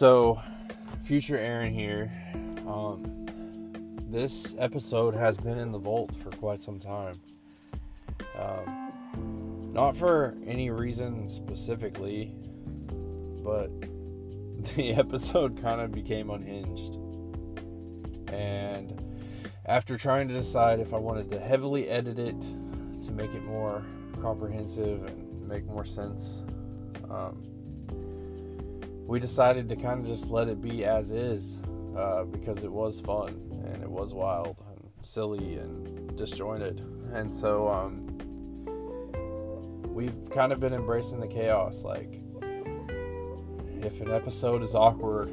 So, future Aaron here. Um, this episode has been in the vault for quite some time. Um, not for any reason specifically, but the episode kind of became unhinged. And after trying to decide if I wanted to heavily edit it to make it more comprehensive and make more sense, um, we decided to kind of just let it be as is uh, because it was fun and it was wild and silly and disjointed. And so um, we've kind of been embracing the chaos. Like, if an episode is awkward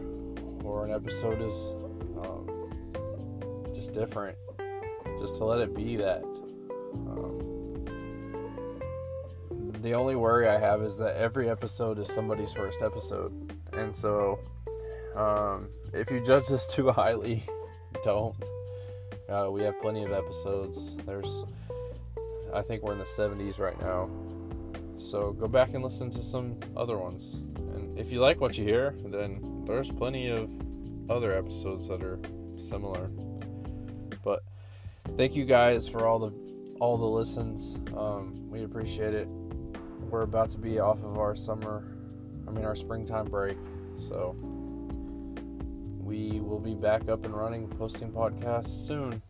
or an episode is um, just different, just to let it be that. Um, the only worry I have is that every episode is somebody's first episode. And so, um, if you judge this too highly, don't. Uh, we have plenty of episodes. There's, I think we're in the 70s right now. So go back and listen to some other ones. And if you like what you hear, then there's plenty of other episodes that are similar. But thank you guys for all the all the listens. Um, we appreciate it. We're about to be off of our summer, I mean our springtime break, so we will be back up and running, posting podcasts soon.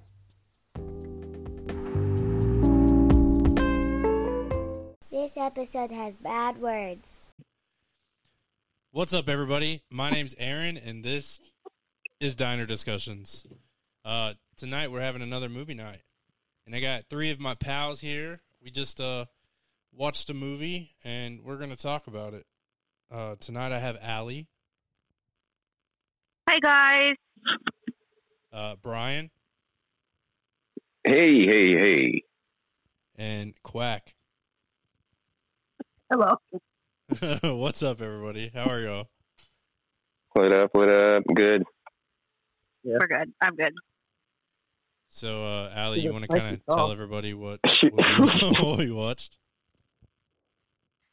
This episode has bad words. What's up, everybody? My name's Aaron, and this is Diner Discussions. Uh, tonight we're having another movie night, and I got three of my pals here. We just uh watched a movie, and we're gonna talk about it. Uh, tonight I have Allie, Hi guys. uh, Brian, Hey, hey, hey. and Quack. Hello. What's up, everybody? How are y'all? What up, what up? Good. We're good. I'm good. So, uh, Allie, you want to kind of tell everybody what what we, what we watched?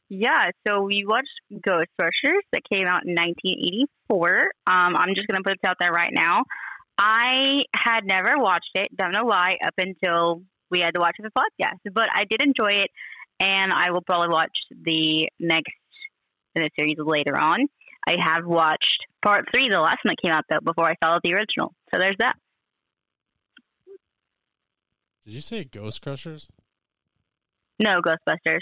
Yeah, so we watched Ghostbusters that came out in 1984. Um, I'm just going to put this out there right now. I had never watched it, don't know why, up until we had to watch it the podcast. But I did enjoy it, and I will probably watch the next in the series later on. I have watched part three, the last one that came out, though, before I saw the original. So there's that. Did you say Ghost Crushers? No, Ghostbusters.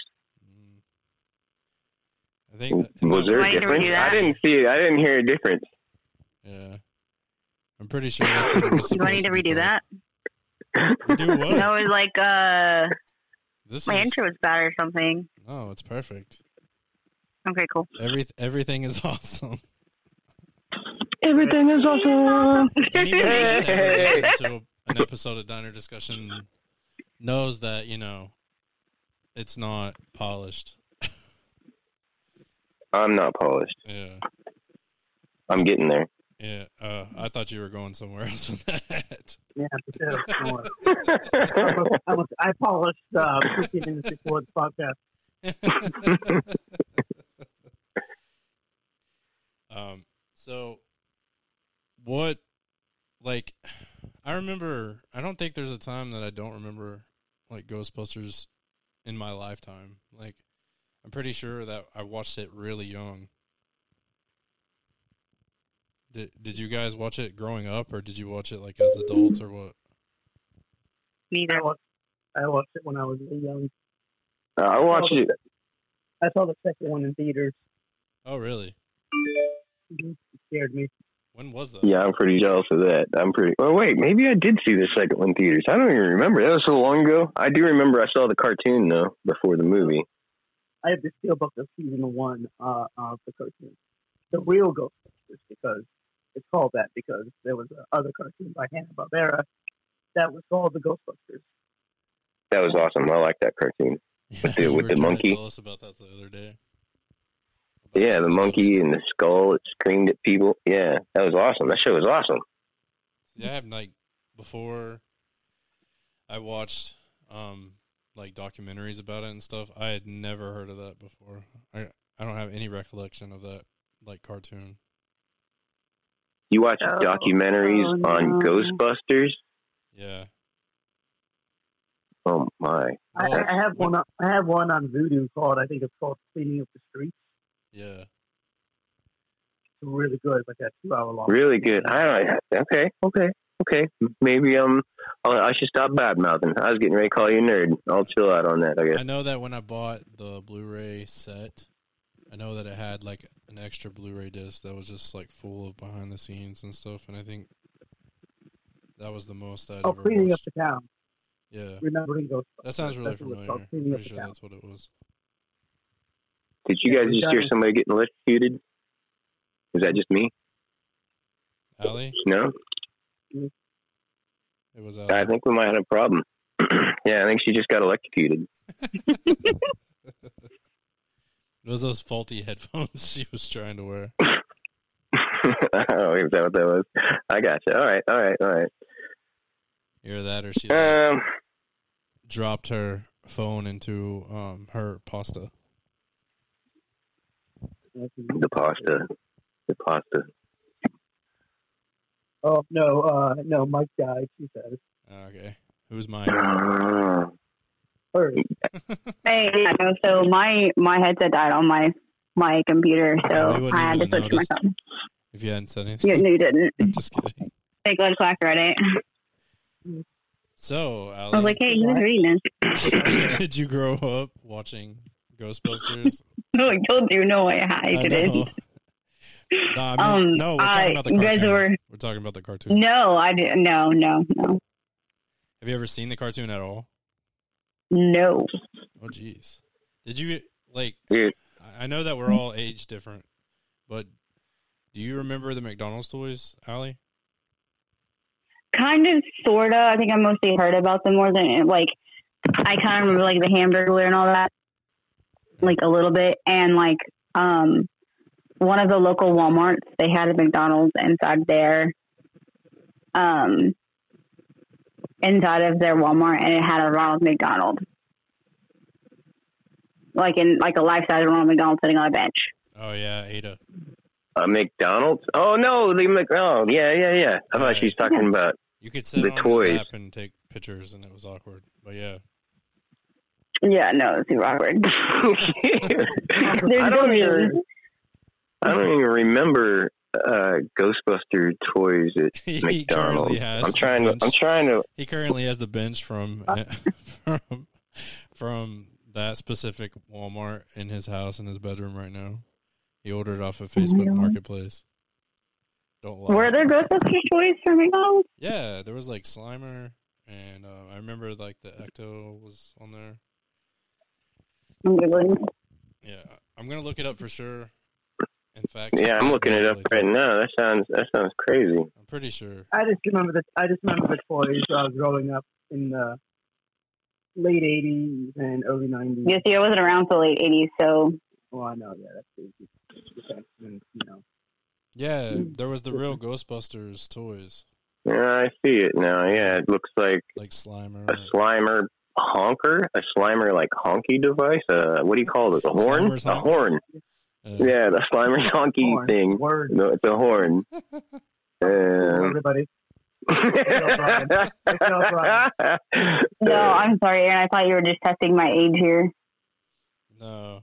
I think that, Was there a difference? I didn't see it. I didn't hear a difference. Yeah. I'm pretty sure that's what it was Do I need supposed to redo called. that? Redo what? No, it was like, uh, This my is intro was bad or something. no, it's perfect. Okay, cool. Every everything is awesome. Everything is awesome. Anybody that's ever listened to an episode of Diner Discussion knows that you know it's not polished. I'm not polished. Yeah, I'm getting there. yeah. Uh, I thought you were going somewhere else with that. Yeah, for sure. More. I, was, I, was, I polished uh, 15 minutes before the podcast. um. So, what? Like, I remember. I don't think there's a time that I don't remember like Ghostbusters in my lifetime. Like, I'm pretty sure that I watched it really young. Did Did you guys watch it growing up, or did you watch it like as adults, or what? Neither. I watched, I watched it when I was really young. Uh, I watched saw the it. sec- I saw the second one in theaters. Oh, really? Mhm. It scared me. When was that? Yeah, I'm pretty jealous of that. I'm pretty. Well, wait, maybe I did see the second one in theaters. I don't even remember. That was so long ago. I do remember I saw the cartoon though before the movie. I have the steelbook of season one uh, of the cartoon, the real Ghostbusters, because it's called that because there was a other cartoon by Hanna Barbera that was called the Ghostbusters. That was awesome. I like that cartoon. With the- you with were the monkey? Tell us about that the other day. Yeah, the monkey and the skull. It screamed at people. Yeah, that was awesome. That show was awesome. Yeah, I have like before I watched um like documentaries about it and stuff. I had never heard of that before. I I don't have any recollection of that like cartoon. You watch Oh, documentaries oh, on. Ghostbusters? Yeah. Oh my! I, I have one. On, I have one on Voodoo called. I think it's called Cleaning Up the Streets. Yeah. It's really good, like that two hour long. Really good. I don't. Okay, okay, okay. Maybe um, I'll, I should stop bad mouthing. I was getting ready to call you a nerd. I'll chill out on that. I guess. I know that when I bought the Blu-ray set, I know that it had like an extra Blu-ray disc that was just like full of behind the scenes and stuff, and I think that was the most I'd Oh, ever Cleaning Up the Town. Yeah, Remembering Ghostbusters. that sounds really That's familiar. I'm Cleaning Up pretty the sure Town. that's what it was. Did you guys just hear somebody getting electrocuted? Was that just me? Allie, No, it was I think we might have a problem. yeah, I think she just got electrocuted. It was those faulty headphones she was trying to wear. oh, is that what that was? I got you. All right, all right, all right. Either that or she like, Um, dropped her phone into um her pasta. the pasta, the pasta. Oh no, uh, no, mic died. She says. Okay, who's mine? Ah. Hers. Hey, yeah, no, so my my headset died on my my computer, so we I had to switch to my phone. If you hadn't said anything, You, no, you didn't. I'm just kidding. Thank God, clack Reddit. So, I was like, hey, who's reading this? did you grow up watching Ghostbusters? No, I told you. No I, Hi, I it is. No, I mean, Um, no, we're I- talking about the you guys cartoon. were- We're talking about the cartoon. No, I didn't. No, no, no, Have you ever seen the cartoon at all? no. Oh, jeez. Did you like? Dude, I- I know that we're all age different, but do you remember the McDonald's toys, Allie? Kind of, sorta. I think I mostly heard about them more than like. I kind of remember like the hamburger and all that, like a little bit, and like um, one of the local WalMarts they had a McDonald's inside there, um, inside of their Walmart, and it had a Ronald McDonald, like in like a life size Ronald McDonald sitting on a bench. Oh yeah, Ada. a McDonald's? Oh no, the McDonald. Oh yeah, yeah, yeah. I thought she was talking about. You could sit The on his toys. lap and take pictures, and it was awkward. But yeah, Yeah, no, it's super awkward. I don't even. I don't even remember uh, Ghostbuster toys at He McDonald's. currently has I'm the trying to. I'm trying to. he currently has the bench from from from that specific Walmart in his house in his bedroom right now. He ordered off of Facebook Really? Marketplace. Don't lie. Were there Ghostbuster toys for McDonald's? Yeah, there was like Slimer, and uh, I remember like the Ecto was on there. I'm googling. Yeah, I'm gonna look it up for sure. In fact, Yeah, I'm looking it up right now. That sounds. That sounds crazy. I'm pretty sure. I just remember the I just remember the toys uh, growing up in the late '80s and early '90s. Yeah, see, I wasn't around till late '80s, so Well, I know. Yeah, that's the defense, and, you know. Yeah, there was the real Ghostbusters toys, Yeah, I see it now. Yeah, it looks like like Slimer, a Slimer. Slimer honker, a Slimer like honky device. Uh, what do you call it? A horn? Slimer's A honk? horn. Uh, Yeah, the Slimer's honky Horn. thing. Word. No, it's a horn. Um, Everybody. Brian. Brian. no, I'm sorry, Aaron. I thought you were just testing my age here. No,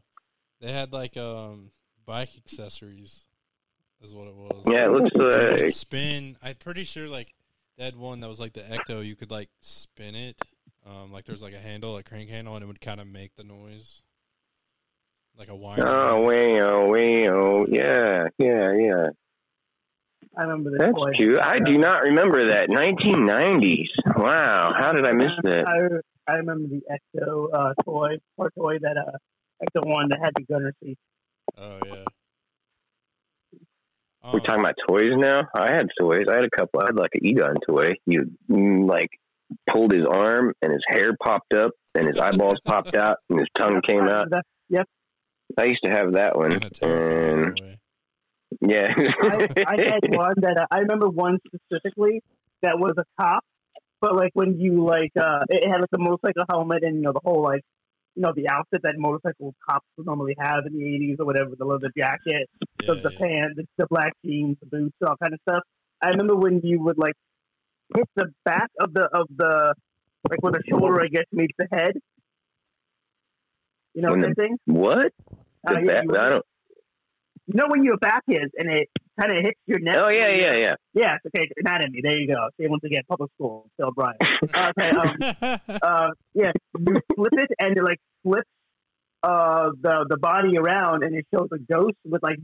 they had like um bike accessories, is what it was. Yeah, it looks You like spin. I'm pretty sure like they had one that was like the Ecto. You could like spin it. Um, like there's like a handle, a crank handle, and it would kind of make the noise, like a wire. oh way oh way oh yeah yeah yeah. I remember the That's toy. cute. I do not remember that. 1990s. Wow, how did I miss that? I, I remember the Ecto uh, toy, or toy that uh, Ecto one that had the gunner seat. Oh yeah. We're Um, talking about toys now. I had toys. I had a couple. I had like an Egon toy. You mm, like pulled his arm and his hair popped up and his eyeballs popped out and his tongue came out. Yep. I used to have that one. And in a way. yeah. I, I had one that uh, I remember one specifically that was a cop, but like when you like uh, it had like a motorcycle helmet and you know the whole like you know the outfit that motorcycle cops would normally have in the '80s or whatever, the leather jacket, Yeah, the, the yeah. pants, the, the black jeans, the boots, all kind of stuff. I remember when you would like hit the back of the of the like where the shoulder I guess meets the head. You know When what I'm saying? What? Uh, yeah, back- you, I don't. you know when your back is and it kind of hits your neck. Oh yeah, yeah, yeah. Yes, okay, anatomy. There you go. See, once again, public school. Phil Bryan. Uh, okay, um, uh, yeah, you flip it and it like flips uh the the body around and it shows a ghost with like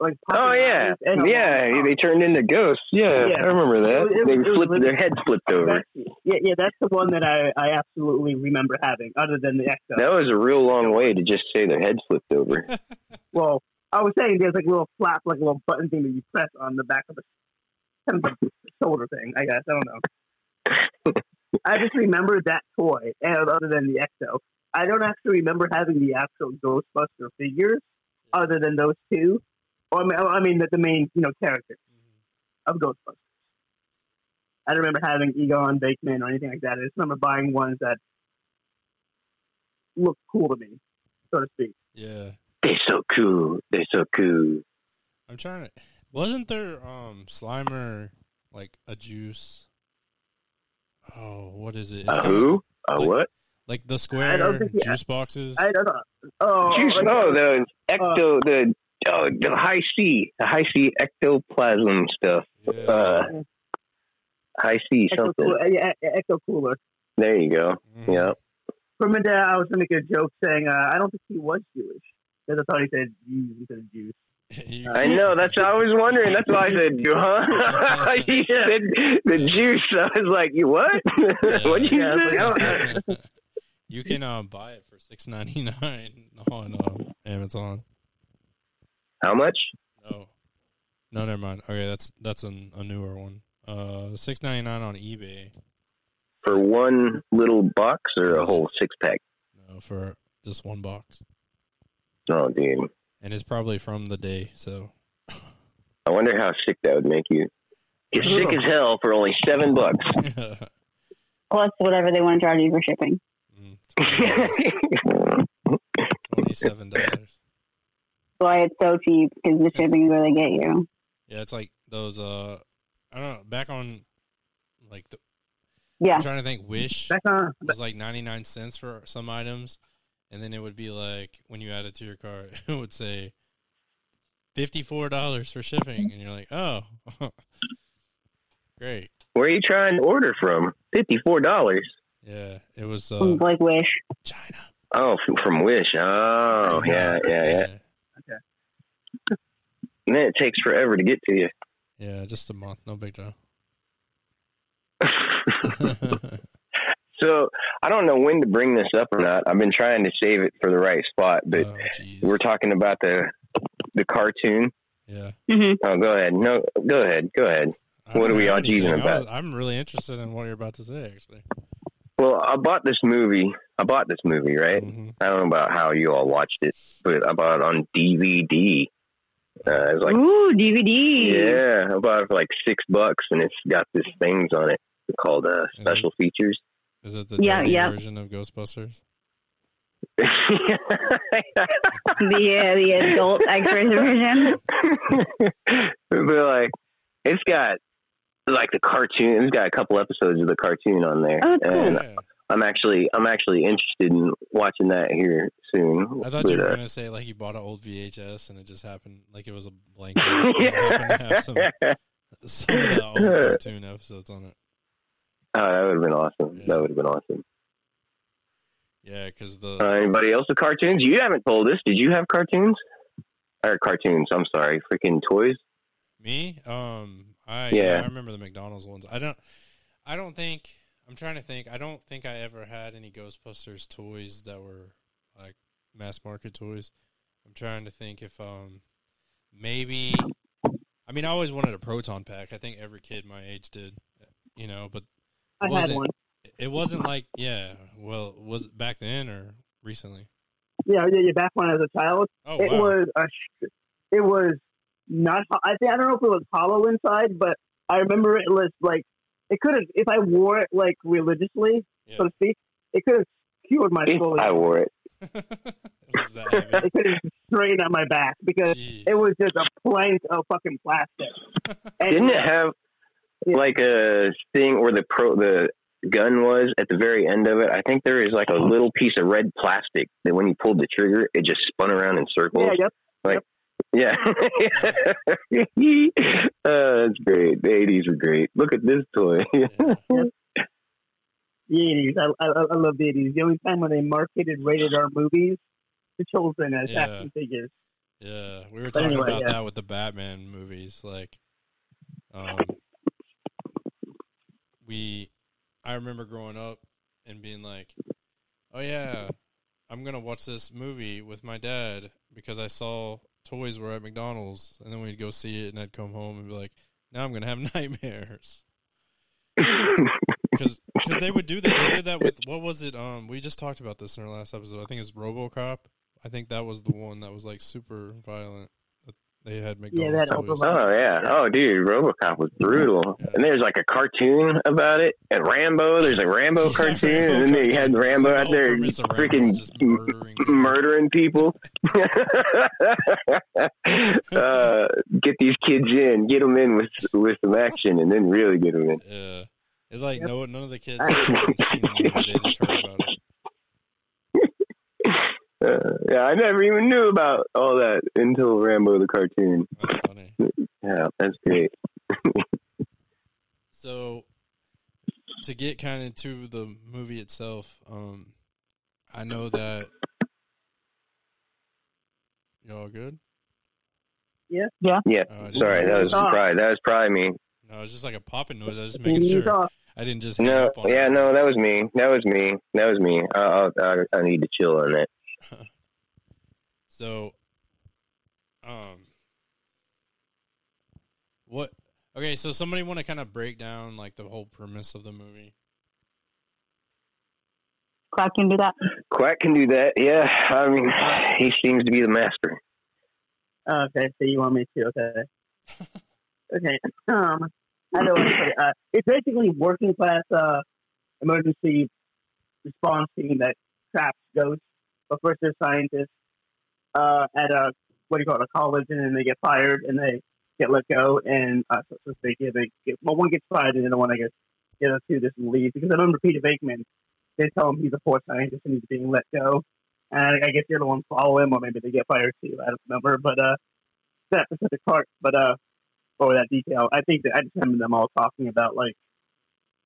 like Oh yeah, eyes and a yeah. long They turned into ghosts. Yeah, Yeah. I remember that. It- it- they it flipped really- their heads flipped over. Yeah, yeah, that's the one that I, I absolutely remember having, other than the Ecto. That was a real long way to just say their heads flipped over. Well, I was saying there's like a little flap, like a little button thing that you press on the back of the kind of the shoulder thing. I guess I don't know. I just remember that toy, and other than the Ecto, I don't actually remember having the actual Ghostbuster figures, other than those two. Or I mean, I mean the, the main you know characters of Ghostbusters. I don't remember having Egon, Venkman, or anything like that. I just remember buying ones that looked cool to me, so to speak. yeah. They're so cool. They're so cool. I'm trying to. Wasn't there um Slimer like a juice? Oh, what is it? It's A kinda- who? A like- what? Like the square don't juice boxes. I don't know. Oh, Juice. like- Oh, the ecto, the oh, the high C, the high C ectoplasm stuff. yeah. Uh, high C Ecto something. Cooler. Yeah, Ecto Cooler. There you go. Mhm. Yeah. For a minute, there, I was going to make a joke saying, uh, I don't think he was Jewish. Because I thought he said Jews instead of Jews. I know. That's what I was wondering. That's why I said, huh? you said the juice. I was like, you what? what did you Yeah, say? you can um, buy it for six ninety nine on um, Amazon. How much? No, no, never mind. Okay, that's that's an, a newer one. Uh, six ninety nine on eBay. For one little box or a whole six pack? No, for just one box, Oh, dude. and it's probably from the day. So I wonder how sick that would make you. Get sick as hell for only seven bucks. Plus whatever they want to charge you for shipping. twenty seven dollars. That's why it's so cheap because the shipping is where they get you. Yeah, it's like those. Uh, I don't know. Back on, like, the, Yeah. I'm trying to think. Wish Back on. was like ninety nine cents for some items, and then it would be like when you add it to your cart, it would say fifty four dollars for shipping, and you're like, oh, great. Where are you trying to order from? Fifty-four dollars. Yeah, it was uh, like Wish. China. Oh, from, from Wish. Oh, yeah, yeah, yeah. And then it takes forever to get to you. Yeah, just a month, no big deal. so I don't know when to bring this up or not. I've been trying to save it for the right spot, but oh, we're talking about the the cartoon. Yeah. hmm Oh, go ahead. No, go ahead. Go ahead. I What are we all anything. geezing I about? was- I'm really interested in what you're about to say, actually. Well, I bought this movie. I bought this movie, right? Mhm. I don't know about how you all watched it, but I bought it on DVD. Uh, it was like, Ooh, DVD. yeah, I bought it for like six bucks, and it's got these things on it called uh, special features. Is it the Yeah, yeah. version of Ghostbusters? The uh, the adult X-rated version. but like, it's got like the cartoon. It's got a couple episodes of the cartoon on there, Oh, cool. and Yeah. I'm actually I'm actually interested in watching that here soon. I thought But, you were uh, gonna say like you bought an old VHS and it just happened like it was a blanket. and it happened to have some, some of the old cartoon episodes on it. Oh, that would have been awesome. Yeah. That would have been awesome. Yeah, because the Uh, anybody else with cartoons? You haven't told us. Did you have cartoons? Or cartoons? I'm sorry, freaking toys. me, um, I Yeah. yeah. I remember the McDonald's ones. I don't, I don't think I'm trying to think. I don't think I ever had any Ghostbusters toys that were like mass market toys. I'm trying to think if um maybe. I mean, I always wanted a proton pack. I think every kid my age did, you know. But I had one. It wasn't like yeah. Well, was it back then or recently? Yeah, yeah, yeah. Back when I was a child, Oh it wow. was a. It was not. I think I don't know if it was hollow inside, but I remember it was like it could have. If I wore it like religiously, Yeah. so to speak, it could have cured my If soul. I wore it. was that heavy? It could have straightened on my back because Jeez. it was just a plank of fucking plastic. And Didn't it uh, have? like a thing where the pro the gun was at the very end of it. I think there is like a little piece of red plastic that when you pulled the trigger, it just spun around in circles. Yeah, yep. Yeah. uh, that's great. The 80s were great. Look at this toy. Yeah. The eighties. I, I I love the eighties. The only time when they marketed rated R movies to children as Yeah. action figures. Yeah, we were But talking anyway, about yeah. that with the Batman movies. Like, um, we, I remember growing up and being like, "Oh yeah, I'm gonna watch this movie with my dad because I saw toys were at McDonald's," and then we'd go see it, and I'd come home and be like, "Now I'm gonna have nightmares." Because they would do that. They did that with what was it? Um, we just talked about this in our last episode. I think it's RoboCop. I think that was the one that was like super violent. That they had Yeah, McDonald's that toys. Ultra Oh yeah. Oh dude, RoboCop was brutal. Yeah. And there's like a cartoon about it. And Rambo, there's a Rambo Yeah, cartoon, Rambo and then they had. Rambo out there premise freaking just murdering people. murdering people. uh, get these kids in, get them in with with some action, and then really get them in. Yeah, it's like Yep. no, none of the kids have seen the movie. They just heard about it. Uh, yeah, I never even knew about all that until Rambo the cartoon. That's funny. Yeah, that's great. So, to get kind of to the movie itself, um, I know that y'all good. Yeah, Yeah. I didn't sorry, that was probably that was probably me. No, it was just like a popping noise. I was just making TV's sure off. I didn't just hang No, up on yeah, it. no, that was me. That was me. That was me. I, I, I, I need to chill on that. So, um, what? Okay, so somebody want to kind of break down like the whole premise of the movie. Quack can do that. Quack can do that. Yeah, I mean, he seems to be the master. Okay, so you want me to? Okay. Okay. Um, I know what to say. Uh, it's basically working class uh, emergency response team that traps ghosts. They're scientists uh, at a what do you call it, a college, and then they get fired and they get let go. And uh, so, so they get, they get well, one gets fired, and then the one I guess the other two just leave because I remember Peter Venkman. They tell him he's a poor scientist and he's being let go. And I, guess the other ones follow him, or maybe they get fired too. I don't remember, but uh, that specific part. But uh, or that detail. I think that I just remember them all talking about like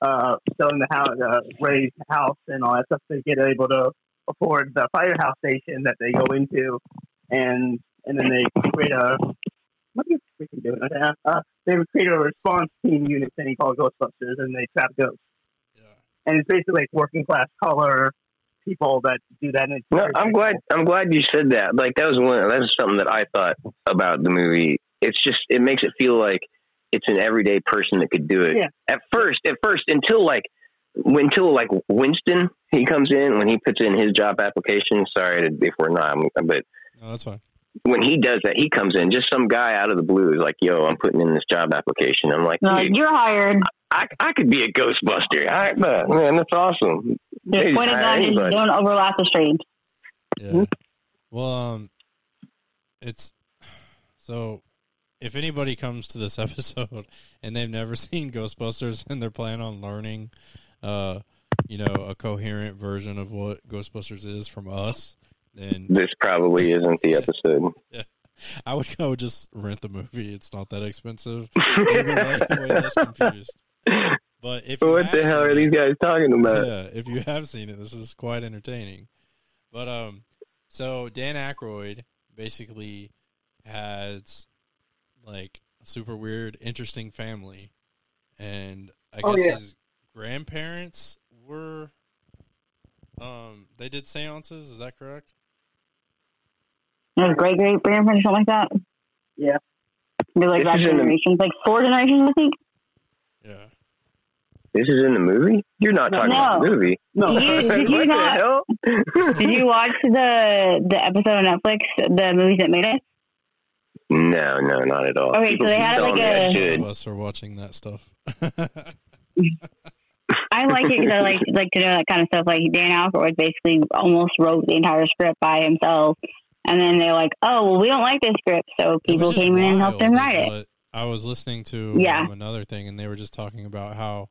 uh, selling the house, uh, the house, and all that stuff to get able to afford the firehouse station that they go into, and and then they create a what are you freaking doing? Uh, uh, they create a response team unit thing called Ghostbusters, and they trap ghosts. Yeah. And it's basically like working class color people that do that. And it's No, I'm glad. I'm glad you said that. Like that was one. That was something that I thought about the movie. It's just it makes it feel like it's an everyday person that could do it. Yeah. At first, at first, until like until like Winston he comes in when he puts in his job application. Sorry to, if we're not, but No, that's fine. when he does that, he comes in just some guy out of the blue is like, "Yo, I'm putting in this job application." I'm like, No, you're hired. I I could be a Ghostbuster. I, man, that's awesome. Just Hey, point a hire gun and anybody. don't overlap the streams. Yeah. Well, um, it's so if anybody comes to this episode and they've never seen Ghostbusters and they're planning on learning, uh, you know, a coherent version of what Ghostbusters is from us, then This probably isn't the episode. I would go just rent the movie. It's not that expensive. You'll be way, way less confused. But if you what the hell are it- these guys talking about? yeah, if you have seen it, this is quite entertaining. But um, so Dan Aykroyd basically has like a super weird, interesting family, and I Oh, guess yeah. his grandparents were um they did seances. Is that correct? There's great great grandparents or something like that. Yeah. They're like This back is in the- generations, like four generations, I think. Yeah. This is in the movie? You're not talking about the movie. No, Did you- did you not- hell? Did you watch the the episode on Netflix, the movies that made it? no, no, not at all. Okay, so People they keep had, telling like, me I a- All should. of us are watching that stuff. I like it because I like like to know that kind of stuff. Like Dan Aykroyd basically almost wrote the entire script by himself, and then they're like, "Oh, well, we don't like this script," so people just came in and helped him write it." I was listening to Yeah. um, another thing, and they were just talking about how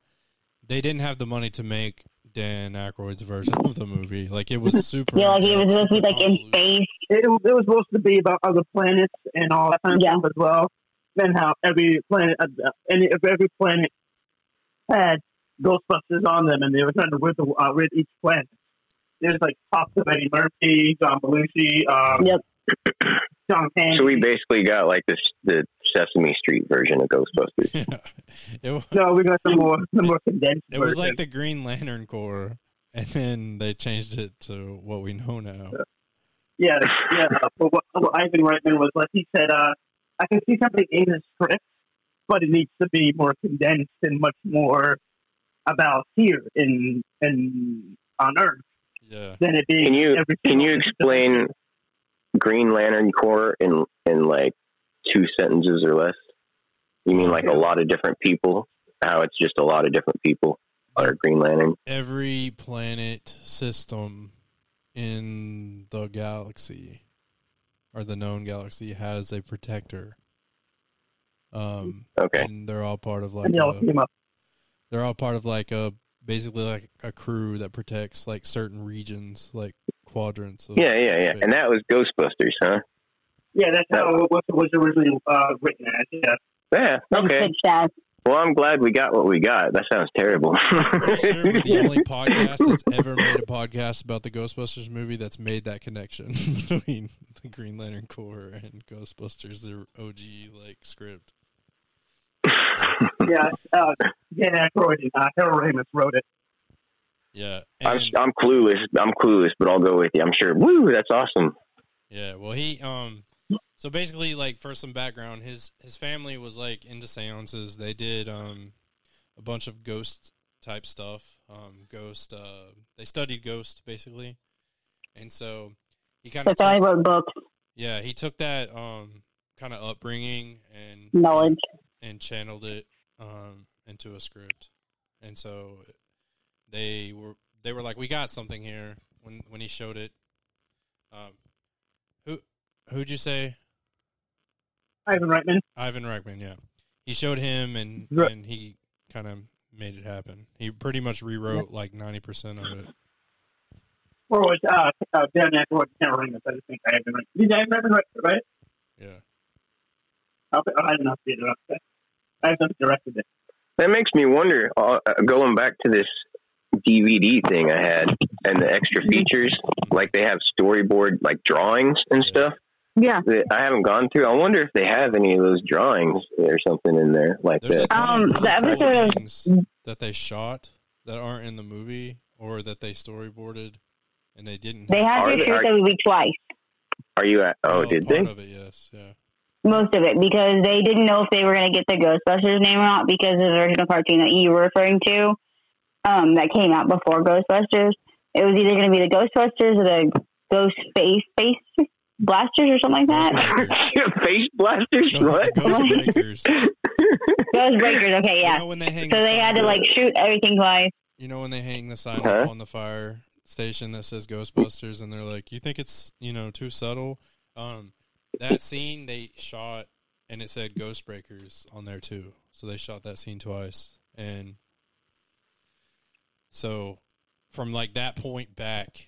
they didn't have the money to make Dan Aykroyd's version of the movie. Like it was super. Yeah, like he was supposed to be like in space. It, it was supposed to be about other planets and all that kind of Yeah. stuff as well. And how every planet, uh, any if every planet had Ghostbusters on them, and they were trying to rid, the, uh, rid each planet. There's like pops of Eddie Murphy, John Belushi, um, Yep. John Candy. So we basically got like this the Sesame Street version of Ghostbusters. Yeah. It, no, we got some more, some more condensed. it was like the Green Lantern Corps, and then they changed it to what we know now. Yeah, yeah. But what, what Ivan Reitman was like, he said, uh, I can see something in the script, but it needs to be more condensed and much more about here in in on Earth Yeah. than it being. Can you can you explain Green Lantern Corps in in like two sentences or less? You mean like a lot of different people? How it's just a lot of different people are Green Lantern? Every planet system in the galaxy or the known galaxy has a protector. Um, Okay. and they're all part of like And they all a, team up. They're all part of like a basically like a crew that protects like certain regions, like quadrants. Of Yeah, yeah, yeah. space. And that was Ghostbusters, huh? Yeah, that's how it was, was originally uh, written as. Yeah. Yeah. Okay. pitched as. Well, I'm glad we got what we got. That sounds terrible. Pretty sure we're the only podcast that's ever made a podcast about the Ghostbusters movie that's made that connection between the Green Lantern Corps and Ghostbusters, the OG like script. Yeah, uh, Dan Aykroyd and uh, Harold Ramis wrote it. Yeah, I'm I'm clueless. I'm clueless, but I'll go with you. I'm sure. Woo, that's awesome. Yeah, well, he um, so basically, like for some background, his his family was like into seances. They did um, a bunch of ghost type stuff. Um, ghost. Uh, they studied ghost basically, and so he kind of That's why I wrote books, yeah he took that um kind of upbringing and knowledge. and channeled it um into a script, and so they were they were like, we got something here when when he showed it. Um, who who'd you say? Ivan Reitman. Ivan Reitman, yeah. He showed him, and Right. and he kind of made it happen. He pretty much rewrote like ninety percent of it. Or was uh, uh, Dan Aykroyd and Harold Ramis? I just think Ivan Reitman. Did Ivan Reitman right? Yeah, I'll, I did not see it. Okay. I have not directed it. That makes me wonder. Uh, going back to this DVD thing I had and the extra features, like they have storyboard like drawings and stuff. Yeah. That I haven't gone through. I wonder if they have any of those drawings or something in there like there's that. Um, the really episode things that they shot that aren't in the movie or that they storyboarded, and they didn't. They had Are to shoot are- the movie twice, Are you at? Oh, Well, did part they? Of it, yes, yeah. Most of it, because they didn't know if they were going to get the Ghostbusters name or not because of the original cartoon that you were referring to um, that came out before Ghostbusters. It was either going to be the Ghostbusters or the Ghost Face Face Blasters or something like that. Face blasters? No, what? Ghost Breakers. Ghost Breakers, okay, You yeah. know when they hang So the they had to sign- like shoot everything twice. You know when they hang the sign Huh? on the fire station that says Ghostbusters, and they're like, "You think it's you know too subtle?" Um, that scene they shot, and it said Ghost Breakers on there too. So they shot that scene twice, and so from like that point back,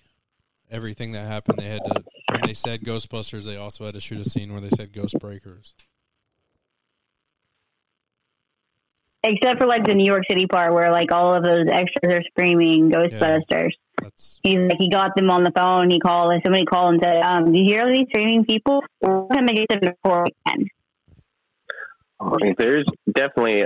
everything that happened, they had to. When they said Ghostbusters, they also had to shoot a scene where they said Ghost Breakers. Except for like the New York City part where like all of those extras are screaming Ghostbusters. That's He's like he got them on the phone. He called and somebody called and said, um, "Do you hear these screaming people? We're gonna get them to four again." I mean, there's definitely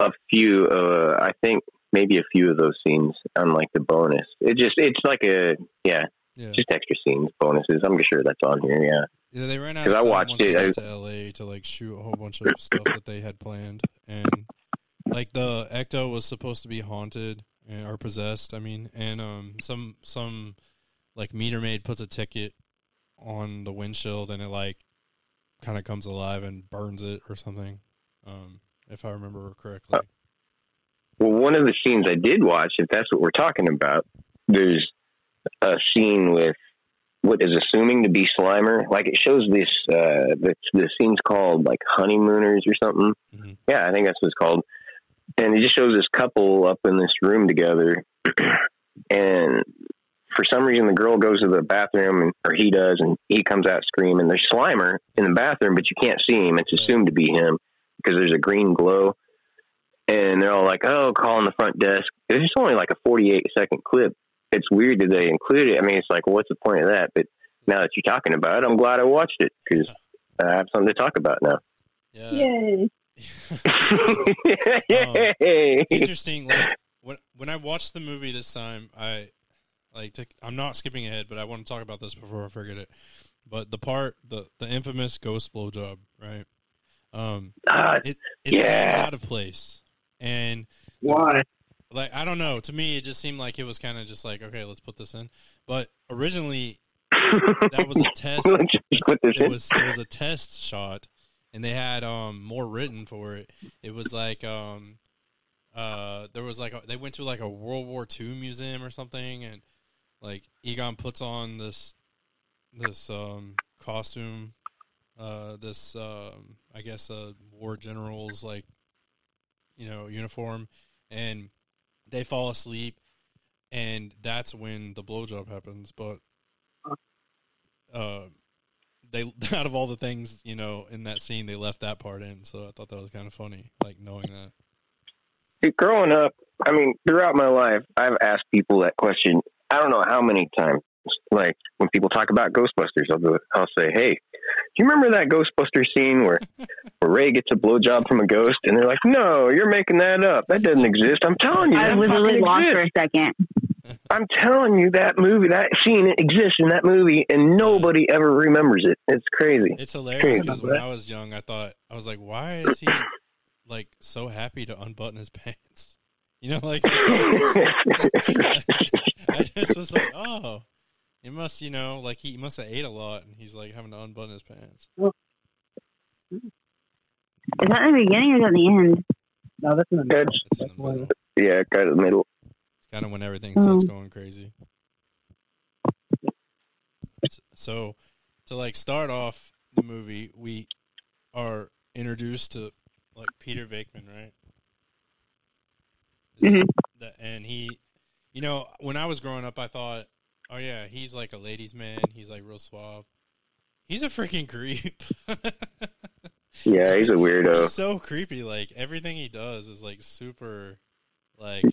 a few. Uh, I think maybe a few of those scenes on like the bonus. It just it's like a yeah, yeah. just extra scenes, bonuses. I'm sure that's on here. Yeah. Yeah, they ran out 'Cause of I time watched once they it, got to LA to like shoot a whole bunch of stuff that they had planned, and like the Ecto was supposed to be haunted and, or possessed. I mean, and um, some some like meter maid puts a ticket on the windshield, and it like kind of comes alive and burns it or something. Um, if I remember correctly. Well, one of the scenes I did watch, if that's what we're talking about, there's a scene with what is assuming to be Slimer. Like it shows this uh the the scene's called like honeymooners or something. Mhm. Yeah, I think that's what it's called. And it just shows this couple up in this room together, and for some reason the girl goes to the bathroom and or he does, and he comes out screaming. There's Slimer in the bathroom, but you can't see him. It's assumed to be him because there's a green glow. And they're all like, "Oh, calling the front desk." It's just only like a 48 second clip. It's weird that they include it. I mean, it's like, what's the point of that? But now that you're talking about it, I'm glad I watched it because I have something to talk about now. Yeah. Yay! Yay! Interesting. Like when when I watched the movie this time, I like to, I'm not skipping ahead, but I want to talk about this before I forget it. But the part the the infamous ghost blowjob, right? Um, Ah, it it Yeah. seems out of place, and Why? like I don't know. To me, it just seemed like it was kind of just like okay, let's put this in. But originally, that was a test. Let's just put this it in. was it was a test shot, and they had um more written for it. It was like um uh there was like a, they went to like a World War II museum or something, and like Egon puts on this this um costume, uh this um I guess a war general's like you know uniform, and they fall asleep, and that's when the blowjob happens. But uh, they out of all the things you know in that scene, they left that part in. So I thought that was kind of funny, like knowing that. See, growing up, I mean, throughout my life, I've asked people that question. I don't know how many times. Like when people talk about Ghostbusters, I'll, go, I'll say, "Hey, do you remember that Ghostbuster scene where where Ray gets a blowjob from a ghost?" And they're like, "No, you're making that up. That doesn't exist." I'm telling you, I that literally fucking lost exists. for a second. I'm telling you, that movie, that scene exists in that movie, and nobody ever remembers it. It's crazy. It's hilarious because when I was young, I thought I was like, why is he like so happy to unbutton his pants? You know, like that's I just was like, oh, it must, you know, like he must have ate a lot, and he's like having to unbutton his pants. Is that in the beginning or is that in the end? No, that's in the That's, It's in the middle. yeah, kind of the middle. It's kind of when everything starts Mm. going crazy. So, to like start off the movie, we are introduced to like Peter Venkman, right? Is that- Mhm. that, and he, you know, when I was growing up, I thought, oh yeah, he's like a ladies' man. He's like real suave. He's a freaking creep. Yeah, he's a weirdo. He's so creepy. Like everything he does is like super, like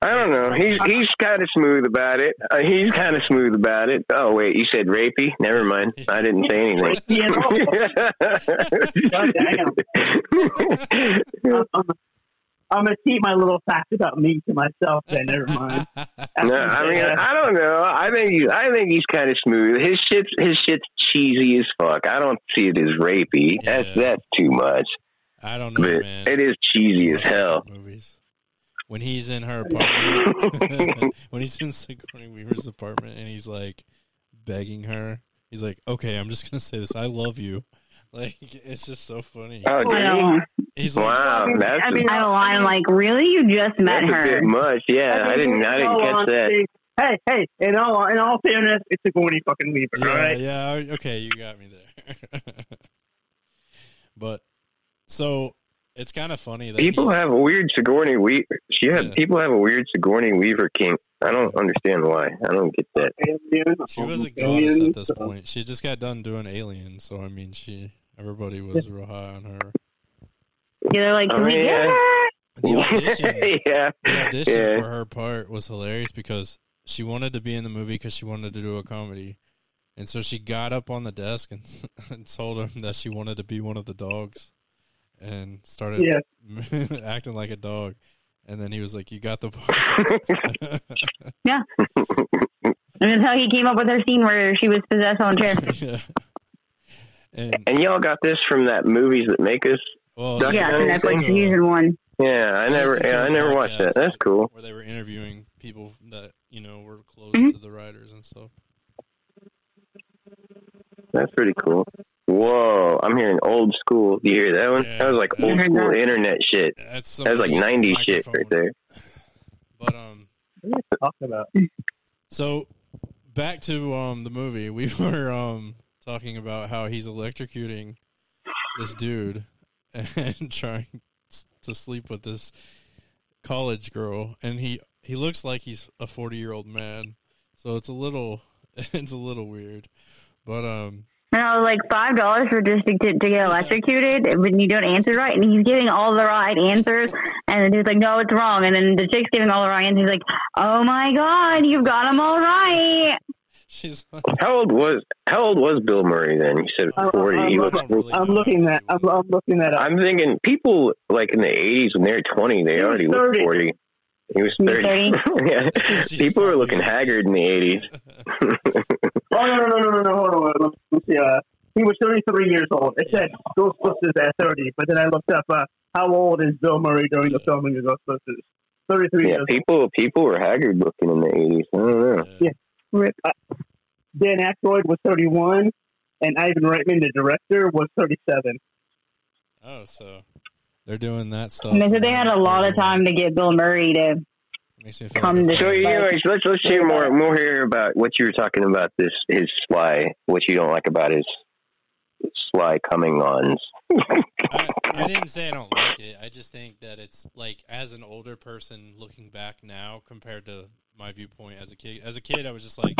I don't know. He's he's kind of smooth about it. Uh, he's kind of smooth about it. Oh wait, you said rapey? Never mind. I didn't say anything. I'm, I'm, I'm gonna keep my little fact about me to myself. Then never mind. no, I mean I don't know. I think he's I think he's kind of smooth. His shit's his shit's cheesy as fuck. I don't see it as rapey. That's Yeah. that's too much. I don't know, But man. it is cheesy as hell. Movies. When he's in her apartment, when he's in Sigourney Weaver's apartment, and he's like begging her, he's like, "Okay, I'm just gonna say this. I love you." Like it's just so funny. Oh, I did he? He's like, Wow, that's I mean, I don't lie. I'm like, really? You just met that's a her? bit much. Yeah, I didn't I didn't catch that. Hey, hey! In all in all fairness, it's a Sigourney fucking Weaver. yeah, all right. yeah, okay, you got me there. but so it's kind of funny that People have a weird Sigourney Weaver. She had Yeah. people have a weird Sigourney Weaver kink. I don't understand why. I don't get that. She was a goddess at this point. She just got done doing Alien, so I mean, she everybody was real high on her. Yeah, they're like, I can we mean, get yeah. The audition, yeah, the audition Yeah. for her part was hilarious because she wanted to be in the movie because she wanted to do a comedy, and so she got up on the desk and, and told him that she wanted to be one of the dogs, and started Yeah. acting like a dog. And then he was like, "You got the part." Yeah, and that's how he came up with her scene where she was possessed on a chair. yeah. And and y'all got this from that movies that make us. well, Yeah, Yeah, Netflix listened season one. Yeah, I never, listened to yeah, a I never watched podcast that. That's cool. Where they were interviewing people that you know were close Mhm. to the writers and stuff. That's pretty cool. Whoa, I'm hearing old school. You hear that one? Yeah. that was like old heard school that. internet shit. That's That was like somebody's 90s shit right there. But um, What are you talking about? so back to um the movie. We were um talking about how he's electrocuting this dude and trying to sleep with this college girl, and he he looks like he's a forty year old man. So it's a little it's a little weird, but um And I was like, five dollars for just to, to get electrocuted when you don't answer right, and he's giving all the right answers, and then he's like, no, it's wrong, and then the chick's giving all the right answers. He's like, oh my god, you've got them all right. she's like, How old was How old was Bill Murray then? You said I'm- forty. I'm He was, I'm looking that. I'm, I'm looking that up. I'm thinking people like in the '80s when they were 20, they He was already looked 40. He was He was 30. yeah. People were looking haggard in the 80s. Oh no no no no no no! Hold on. Let's, let's see. Uh, he was 33 years old. It said Ghostbusters at 30, but then I looked up uh, how old is Bill Murray during the filming of Ghostbusters. 33 yeah, years people people were haggard looking in the 80s. I don't know. Yeah. old. Rip. Uh, Dan Aykroyd was 31, and Ivan Reitman, the director, was 37. Oh, so they're doing that stuff. And they said they had a lot of time to get Bill Murray to. Makes me feel come like So, fool. anyways, let's let's hear more more here about what you were talking about. This his sly, what you don't like about his sly coming ons. I, I didn't say I don't like it. I just think that it's like as an older person looking back now compared to my viewpoint as a kid. As a kid, I was just like,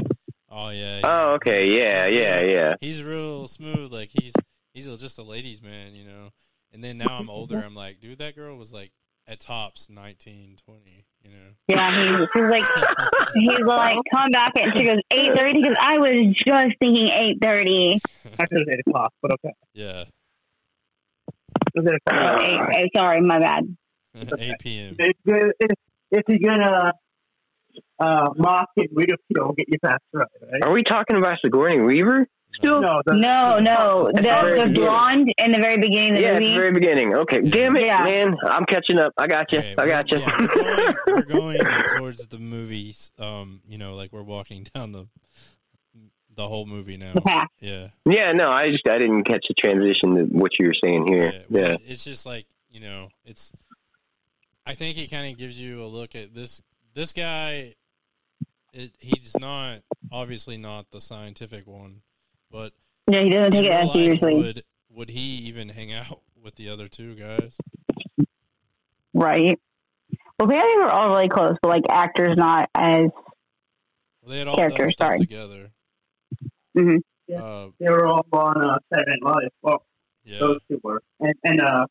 "Oh yeah." Oh, okay, yeah, yeah, yeah. He's real smooth. Like he's he's just a ladies' man, you know. And then now I'm older. I'm like, dude, that girl was like at tops 19, 20, you know. Yeah, he, he's like, he's like, come back, and she goes eight thirty because I was just thinking eight thirty. I said it 8 o'clock, but okay. Yeah, It was 8 Oh, o'clock. eight, eight, sorry, my bad. 8 p.m. If, if, if you're gonna uh, mock and ridicule, get your facts right, right? Are we talking about Sigourney Weaver still? No, No, no, the, very the blonde in the very beginning of the Yeah, at movie. the very beginning. Okay, damn it, Yeah. man! I'm catching up. I got you. Okay, I we're- got you. yeah, we're, going, we're going towards the movies. Um, you know, like we're walking down the the whole movie now. Yeah, yeah, no, I just I didn't catch the transition to what you were saying here. yeah. well, Yeah, It's just like you know, it's. I think it kind of gives you a look at this. This guy, it, he's not obviously not the scientific one, but Yeah, he doesn't take it as seriously. Would would he even hang out with the other two guys? Right. Well, apparently we're all really close, but like actors not as. Well, they had all Character, done stuff sorry. together. Mhm. Yeah. Uh, they were all on uh, Saturday Night Live. Well, yeah, those two were, and and uh,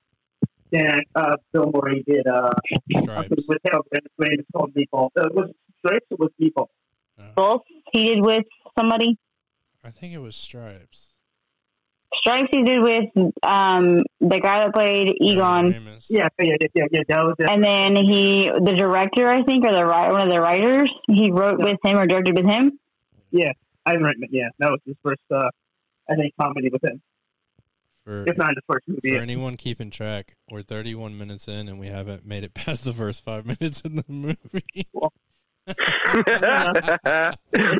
Dan uh, Bill Murray did uh, something stripes. with Harold Ramis called Meatball. Uh, was it Stripes or was it Meatball? Both he did with somebody. I think it was stripes. Stripes he did with um the guy that played Egon, Yeah, yeah, yeah, yeah, yeah. That was it. and then he the director I think or the writer one of the writers he wrote with him or directed with him. Yeah. Ivan Reitman. Yeah, that was his first, uh, I think, comedy with him. For, If not his first movie. for anyone keeping track, we're 31 minutes in and we haven't made it past the first five minutes in the movie. It's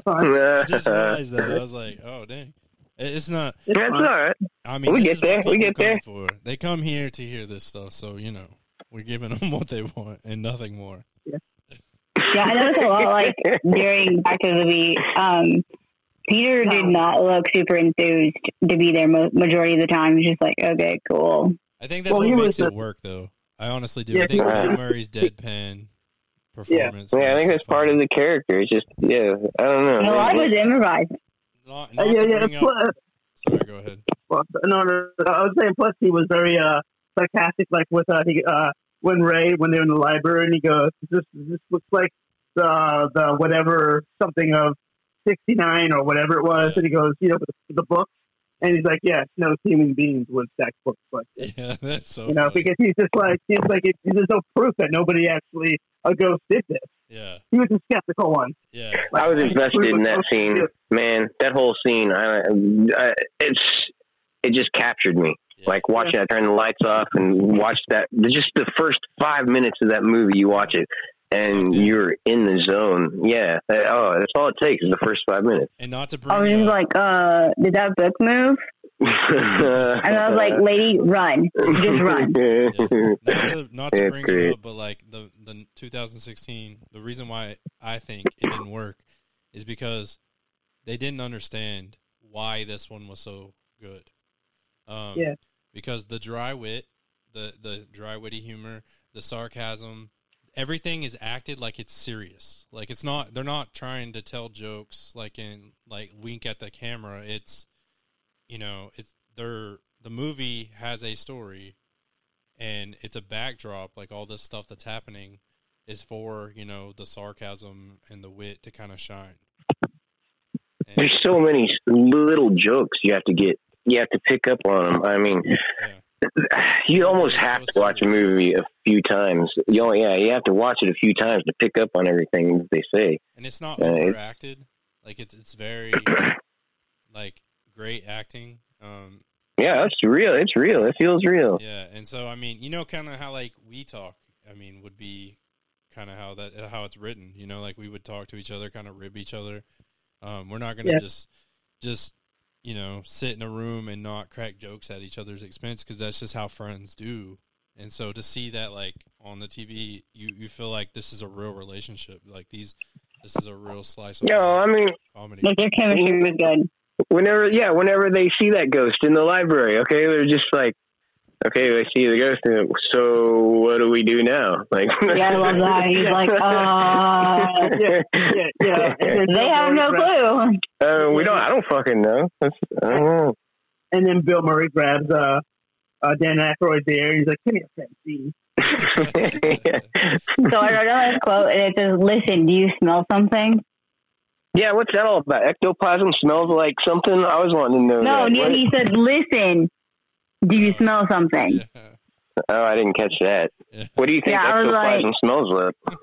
fine. I just realized that. I was like, oh, dang. It's not. It's That's all fine. I mean, We get is there, we get there. For. They come here to hear this stuff, so, you know, we're giving them what they want and nothing more. Yeah, I noticed a lot like during Back to the Movie. Um, Peter did not look super enthused to be there mo- majority of the time. He's just like, okay, cool. I think that's Well, what makes was it a- work, though. I honestly do. Yeah, I think he- Bill Murray's deadpan performance. Yeah, I think it that's part of the character. It's just, yeah, I don't know. And a lot was improvised. Not, Uh, yeah, yeah. up. Plus, Sorry, go ahead. well, no, no, no, I was saying. Plus, he was very uh, sarcastic, like with uh, he, uh, when Ray when they're in the library, and he goes, "This this looks like the the whatever something of sixty nine or whatever it was," and he goes, "You know, the, the books." And he's like, "Yes, no human beings would stack books like this." Yeah, that's so. You know, funny. because he's just like he's like it, there's no proof that nobody actually a ghost did this. Yeah, He was a skeptical one. yeah. I was invested in that scene, do- man. That whole scene, I, I it's it just captured me. yeah. Like watching, I turn the lights off and watch that. Just the first five minutes of that movie, you watch it, and Sucked in. you're in the zone. Yeah. That- oh, that's all it takes is the first five minutes. and not to bring. I was just up, like, uh, did that book move? And I was like, lady, run. Just run. not to not to bring great. it up, but like the the 2016, the reason why I think it didn't work is because they didn't understand why this one was so good. Um, Yeah. Because the dry wit, the the dry witty humor, the sarcasm, everything is acted like it's serious. Like it's not. They're not trying to tell jokes like in like wink at the camera. It's you know it's they're the movie has a story and it's a backdrop like all this stuff that's happening is for you know the sarcasm and the wit to kind of shine And- There's so many little jokes you have to get. You have to pick up on them. I mean, yeah. You almost have to watch a movie a few times. You know, yeah, you have to watch it a few times to pick up on everything they say. and it's not Uh, overacted like it's it's very like great acting um Yeah, it's real. It's real. It feels real. yeah and so i mean you know kind of how like we talk i mean would be kind of how that how it's written you know like we would talk to each other kind of rib each other um we're not gonna Yeah. just just you know sit in a room and not crack jokes at each other's expense because that's just how friends do and so to see that like on the tv you you feel like this is a real relationship like these this is a real slice of No, I mean, comedy Like their chemistry was good. whenever, yeah, whenever they see that ghost in the library, okay, they're just like, okay, they see the ghost, and so what do we do now? Like, Yeah, I love that. He's like, uh, yeah, yeah, yeah. They have no Bill Murray grabs- clue. uh, we don't. I don't fucking know. That's, I don't know. And then Bill Murray grabs uh, uh, Dan Aykroyd's ear. He's like, "Give me a Francine." So I wrote down this quote, and it says, "Listen, do you smell something?" yeah, what's that all about? Ectoplasm smells like something. I was wanting to know. No, that. yeah, What? he said, "Listen, do you smell something?" yeah, Oh, I didn't catch that. yeah. What do you think Yeah, I was ectoplasm smells like?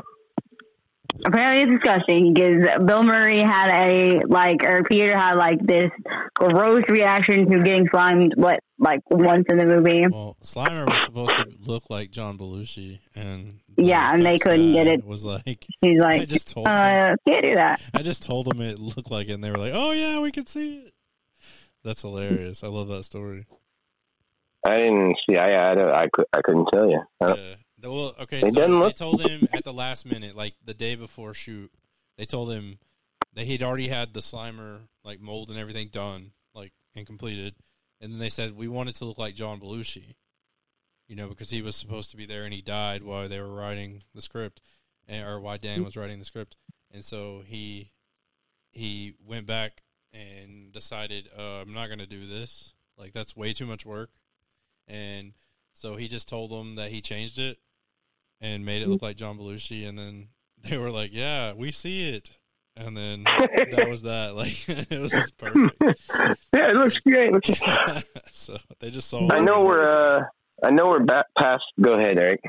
Apparently, it's disgusting because Bill Murray had a like, or Peter had like this gross reaction to getting slimed. What like once in the movie? Well, Slimer was supposed to look like John Belushi, and Yeah, and they couldn't get it. Was like, He's like, I like, just told him, uh, can't do that. I just told them it looked like it, and they were like, "Oh yeah, we can see it." That's hilarious. I love that story. I didn't see. I I, I, I couldn't tell you. Yeah. Well, okay, It so doesn't they told him at the last minute, like the day before shoot, they told him that he'd already had the Slimer like mold and everything done, like and completed, and then they said we want it to look like John Belushi, you know, because he was supposed to be there and he died while they were writing the script, and, or while Dan was writing the script, and so he he went back and decided uh, I'm not going to do this. Like that's way too much work, and so he just told them that he changed it and made it look like John Belushi, and then they were like, "Yeah, we see it," and then that was that. Like it was just perfect. yeah, it looks great. so they just saw. I know we're. uh I know we're back past. Go ahead, Eric.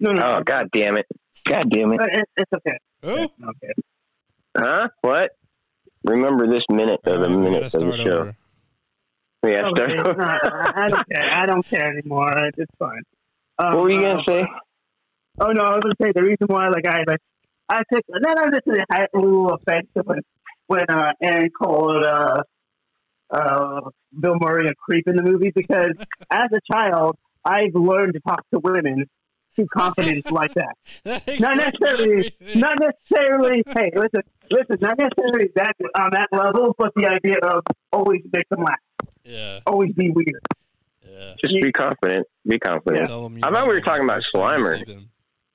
No, no, Oh, god damn it! God damn it! Uh, it, it's okay. Oh, Okay. Huh? What? Remember this minute of the minute of the show. over. Yeah, Okay, start. no, I, I don't care. I don't care anymore. It's fine. Um, what were you gonna uh, say? Oh no, I was gonna say the reason why, like I like, I took not necessarily I took a little offense to when when uh, Aaron called uh, uh, Bill Murray a creep in the movie because as a child I've learned to talk to women to confidence like that. That Not necessarily, everything. not necessarily. Hey, listen, listen, not necessarily that on that level, but the idea of always make them laugh, Yeah, always be weird. yeah. Just be confident. Be confident. Tell 'em you I thought love we were talking about first Slimer.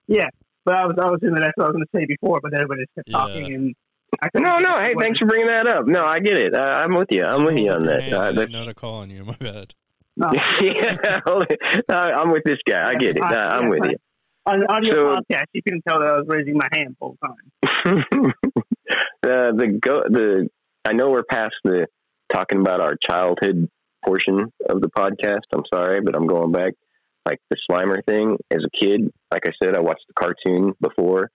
Yeah, but I was I was doing that's what I was going to say before, but everybody just kept Yeah. talking and. I couldn't No, no. Hey, what- thanks for bringing that up. No, I get it. Uh, I'm with you. I'm with you on that. hand, Uh, I that's, didn't know to call on you. My bad. No. yeah, I'm with this guy. I get it. Uh, I'm with you. On, on your So- podcast, you can tell that I was raising my hand full time. the the go the I know we're past the talking about our childhood portion of the podcast. I'm sorry, but I'm going back. Like the Slimer thing as a kid, like I said, I watched the cartoon before.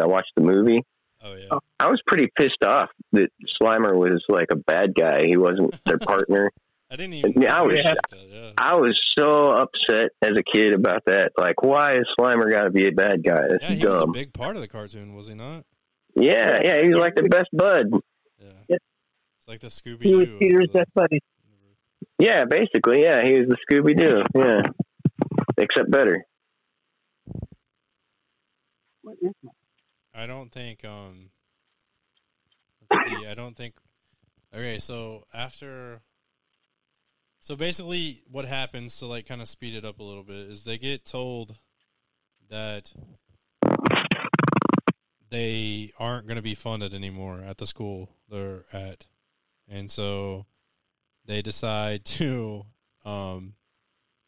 I watched the movie. Oh yeah. I was pretty pissed off that Slimer was like a bad guy. He wasn't their partner. I didn't even. I was- that, yeah. I was so upset as a kid about that. Like, why is Slimer got to be a bad guy? That's Yeah, he was a dumb. big part of the cartoon, was he not? yeah, yeah, he was like the best bud. Yeah. Yep. It's like the Scooby He was Doo. Peter's best buddy. Yeah, basically, yeah, he was the Scooby Doo. Yeah, except better. What is my- I don't think. Um. See. I don't think Okay, so after so basically what happens to like kind of speed it up a little bit is they get told that they aren't going to be funded anymore at the school they're at. And so they decide to um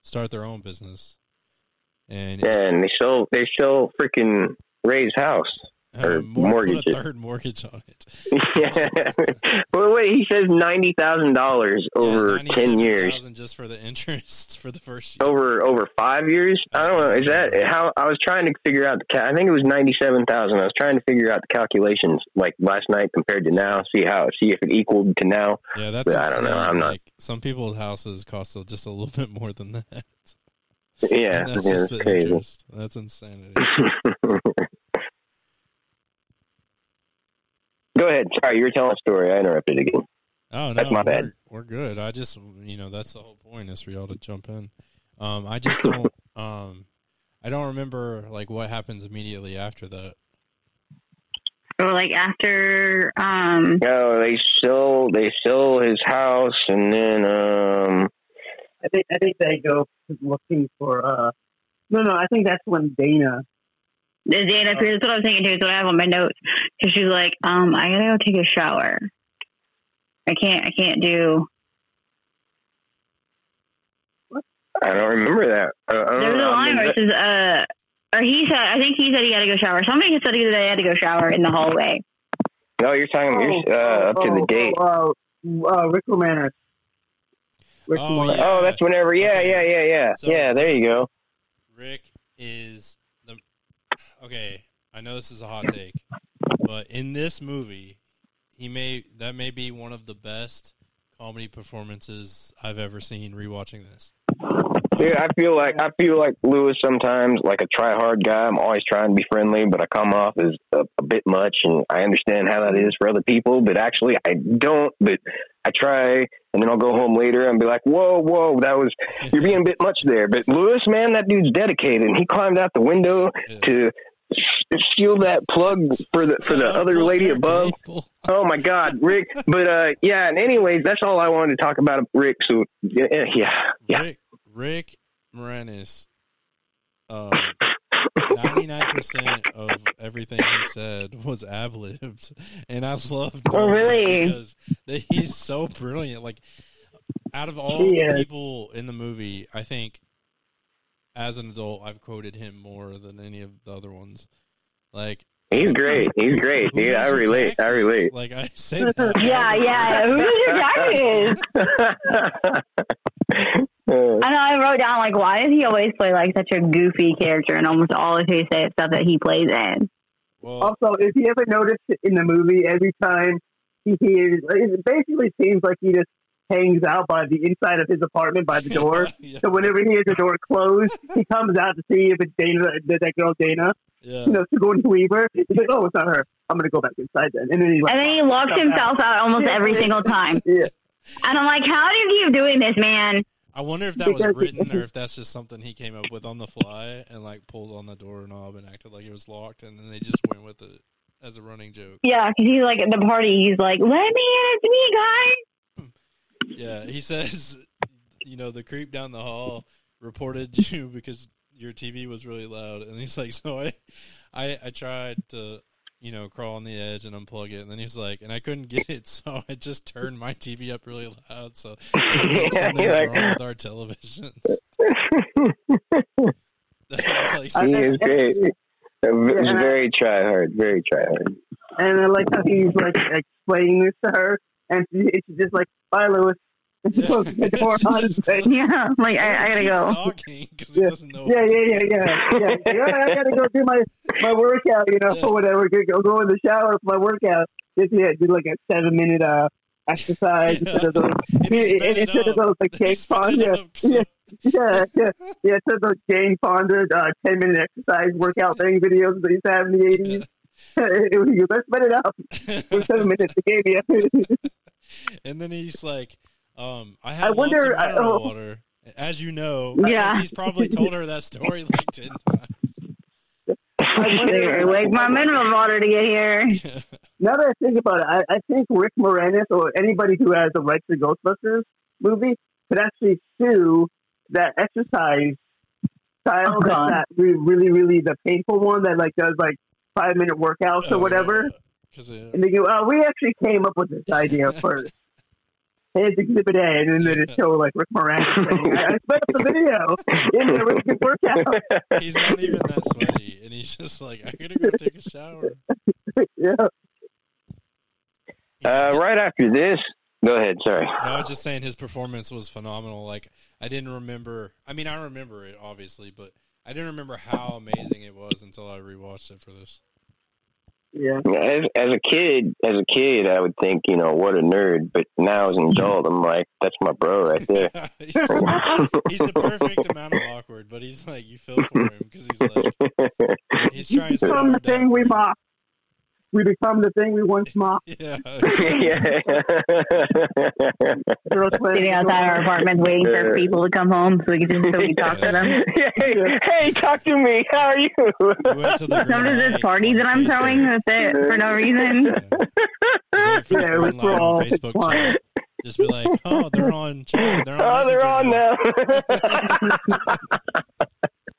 start their own business. And yeah, And they still they still freaking Ray's house. Or uh, mortgage put a third mortgage on it. yeah. well, wait. He says ninety thousand dollars over Yeah, ten years. 97,000 just for the interest for the first year. Over over five years. I don't know. Is that how? I was trying to figure out the. Ca- I think it was ninety seven thousand. I was trying to figure out the calculations like last night compared to now. See how see if it equaled to now. Yeah, that's But I don't know. I'm not- Like some people's houses cost just a little bit more than that. Yeah, that's yeah, just that's the crazy. interest. That's insanity. Go ahead. Sorry, you were telling a story. I interrupted again. Oh no, That's my bad. We're, we're good. I just you know that's the whole point is for y'all to jump in. Um, I just don't um, I don't remember like what happens immediately after that. Or like after um No, they sell they sell his house, and then um, I think I think they go looking for. uh No, no, I think that's when Dana. The Dana Pierce, that's what I was thinking too, is what I have on my notes. Because she's like, um, I gotta go take a shower. I can't I can't do I don't remember that. Uh, I don't There's know. a I line mean, where it says, uh, or he said, I think he said he had to go shower. Somebody said he had to go shower in the hallway. no, you're talking you're, uh, up to the oh, gate. Oh, uh, uh, Rick Romanis. Rick Oh, Romanis. yeah. Oh, that's whenever. Yeah, Okay. yeah, yeah, yeah. So- yeah, there you go. Rick is the okay. I know this is a hot take, but in this movie, he may that may be one of the best comedy performances I've ever seen. Rewatching this, Dude, I feel like I feel like Louis sometimes, like a try hard guy. I'm always trying to be friendly, but I come off as a, a bit much, and I understand how that is for other people. But actually, I don't. But I try, and then I'll go home later and be like, "Whoa, whoa, that was you're being a bit much there." But Louis, man, that dude's dedicated. And he climbed out the window Yeah. to steal that plug for the for the other lady above. Oh my God, Rick! But uh, yeah. And anyways, that's all I wanted to talk about, Rick. So yeah, yeah, yeah. Rick Rick Moranis. Um, Ninety nine percent of everything he said was ab libs, and I loved. Oh, really? Because he's so brilliant. Like, out of all the people in the movie, I think as an adult, I've quoted him more than any of the other ones. Like, He's great. He's great, who dude. does I your relate. I relate. Like I say that. Yeah, yeah. Who does your taxes? Uh, I know. I wrote down like, why does he always play like such a goofy character in almost all of his stuff that he plays in? Well, Also, if you ever noticed in the movie, every time he hears, it basically seems like he just hangs out by the inside of his apartment by the door. yeah, So whenever he hears the door close, he comes out to see if it's Dana, that that girl Dana, yeah. you know, Sigourney Weaver. He's like, oh, it's not her. I'm gonna go back inside then. And then he like, And then he locks himself out almost every single time. Yeah. And I'm like, how do you keep doing this, man? I wonder if that was written or if that's just something he came up with on the fly and like pulled on the doorknob and acted like it was locked, and then they just went with it as a running joke. Yeah, because he's like at the party. He's like, let me in, it's me, guys. Yeah, he says, you know, the creep down the hall reported you because your TV was really loud, and he's like, so I, I, I tried to, you know, crawl on the edge and unplug it, and then he's like, and I couldn't get it, so I just turned my TV up really loud, so I Yeah, something's like- wrong with our televisions. That's like, I- he is great. He's Yeah. very try hard. Very try hard. and I like how he's like explaining this to her, and she- she's just like, bye, Louis. Yeah. closes the door on his face. Yeah, like I, I gotta go. Talking because he Yeah. Yeah, yeah, yeah, yeah, yeah. "Oh, I gotta go do my my workout, you know, Yeah. or whatever. Go, go in the shower for my workout. Just yeah, do like a seven minute uh exercise Yeah. instead of those And he sped it- it instead of those like Jane Fonda. up so- Yeah, yeah, yeah, yeah. Instead of those Jane Fonda uh, ten minute exercise workout thing videos that to have in the eighties. it was you. Let's sped it up for seven minutes. It gave me. and then he's like, um, I have I lots wonder- of mineral oh. water. As you know, Yeah. he's probably told her that story like ten times. I wonder- Wake my mineral water to get here. now that I think about it, I, I think Rick Moranis or anybody who has the rights to Ghostbusters movie could actually sue that exercise style. Oh, that's God. that re- really, really the painful one that like does like five minute workouts or Oh, whatever. yeah. 'Cause it- And they go, oh, we actually came up with this idea first. Here's Exhibit A, and then they just show like Rick Moranis saying, I I up the video in there with a good workout. he's not even that sweaty, and he's just like, I gotta go take a shower. yeah. Uh, right after this, go ahead. Sorry. No, I was just saying his performance was phenomenal. Like I didn't remember. I mean, I remember it obviously, but I didn't remember how amazing it was until I rewatched it for this. Yeah. As as a kid, as a kid, I would think, you know, what a nerd. But now as an adult, I'm like, that's my bro right there. he's, he's the perfect amount of awkward, but he's like you feel for him because he's like he's trying so Become the thing we mock. We become the thing we once mocked. Yeah, yeah. Girls playing- Sitting outside our apartment waiting for uh, people to come home so we can so we can talk to them. hey, hey, talk to me. How are you? we went Some of this light party that I'm throwing with it for no reason. Yeah. We went Yeah, we're light on all Facebook fine. Just be like, oh, they're on chat. They're on. Oh, they're on now.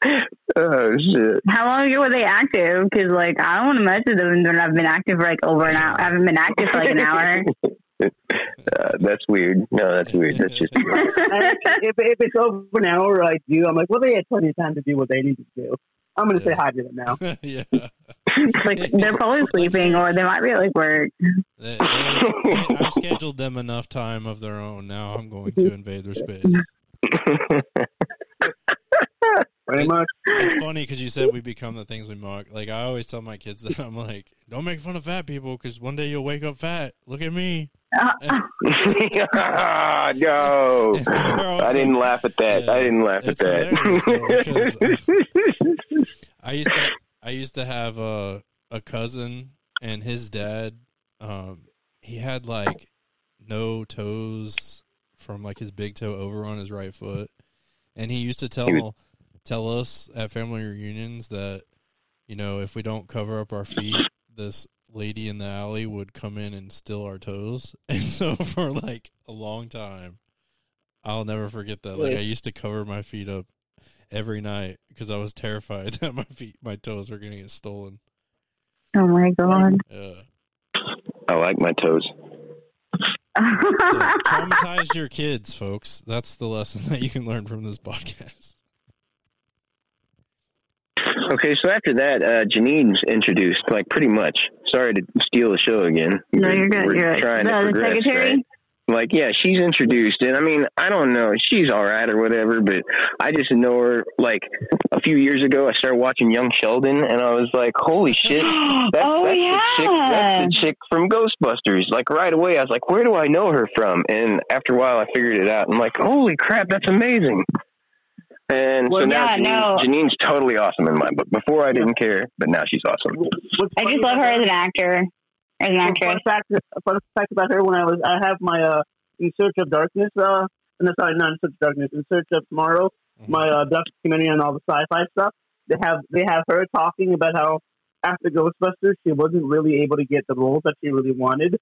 oh shit. How long ago were they active? Because like I don't want to mess with them when I've been active for like over an hour. I haven't been active for like an hour. Uh, that's weird. No, that's weird. That's just And if, if it's over an hour, I do. I'm like, well, they had plenty of time to do what they needed to do. I'm going to say hi to them now. yeah. like they're probably sleeping or they might be at like work. They, they, they- I've scheduled them enough time of their own. Now I'm going to invade their space. Pretty much. It's funny because you said we become the things we mock. Like I always tell my kids that I'm like, don't make fun of fat people because one day you'll wake up fat. Look at me. No. I didn't laugh at that. Yeah, I didn't laugh at that. I used to I used to have a a cousin and his dad um he had like no toes from like his big toe over on his right foot and he used to tell tell us at family reunions that you know if we don't cover up our feet this lady in the alley would come in and steal our toes and so for like a long time I'll never forget that like I used to cover my feet up every night because I was terrified that my feet, my toes were going to get stolen. Oh my god. Yeah. I like my toes. So traumatize your kids, folks. That's the lesson that you can learn from this podcast. Okay, so after that, uh, Janine's introduced, like pretty much. Sorry to steal the show again. no, you're good. We're You're good. trying to the progress, secretary. right? Like, yeah, she's introduced, and I mean, I don't know, she's all right or whatever, but I just know her. Like a few years ago, I started watching Young Sheldon, and I was like, "Holy shit, that's, Oh, that's yeah. the chick, that's the chick from Ghostbusters!" Like right away, I was like, "Where do I know her from?" And after a while, I figured it out. I'm like, "Holy crap, that's amazing!" And so now yeah, Janine, no. Janine's totally awesome in my book. Before I didn't care, but now she's awesome. I just love about her as an actor, as an Fun actress. fact, fun fact about her: when I was, I have my uh, In Search of Darkness. Uh, no, sorry, not In Search of Darkness. In Search of Tomorrow. My uh, documentary on all the sci-fi stuff. They have they have her talking about how after Ghostbusters, she wasn't really able to get the roles that she really wanted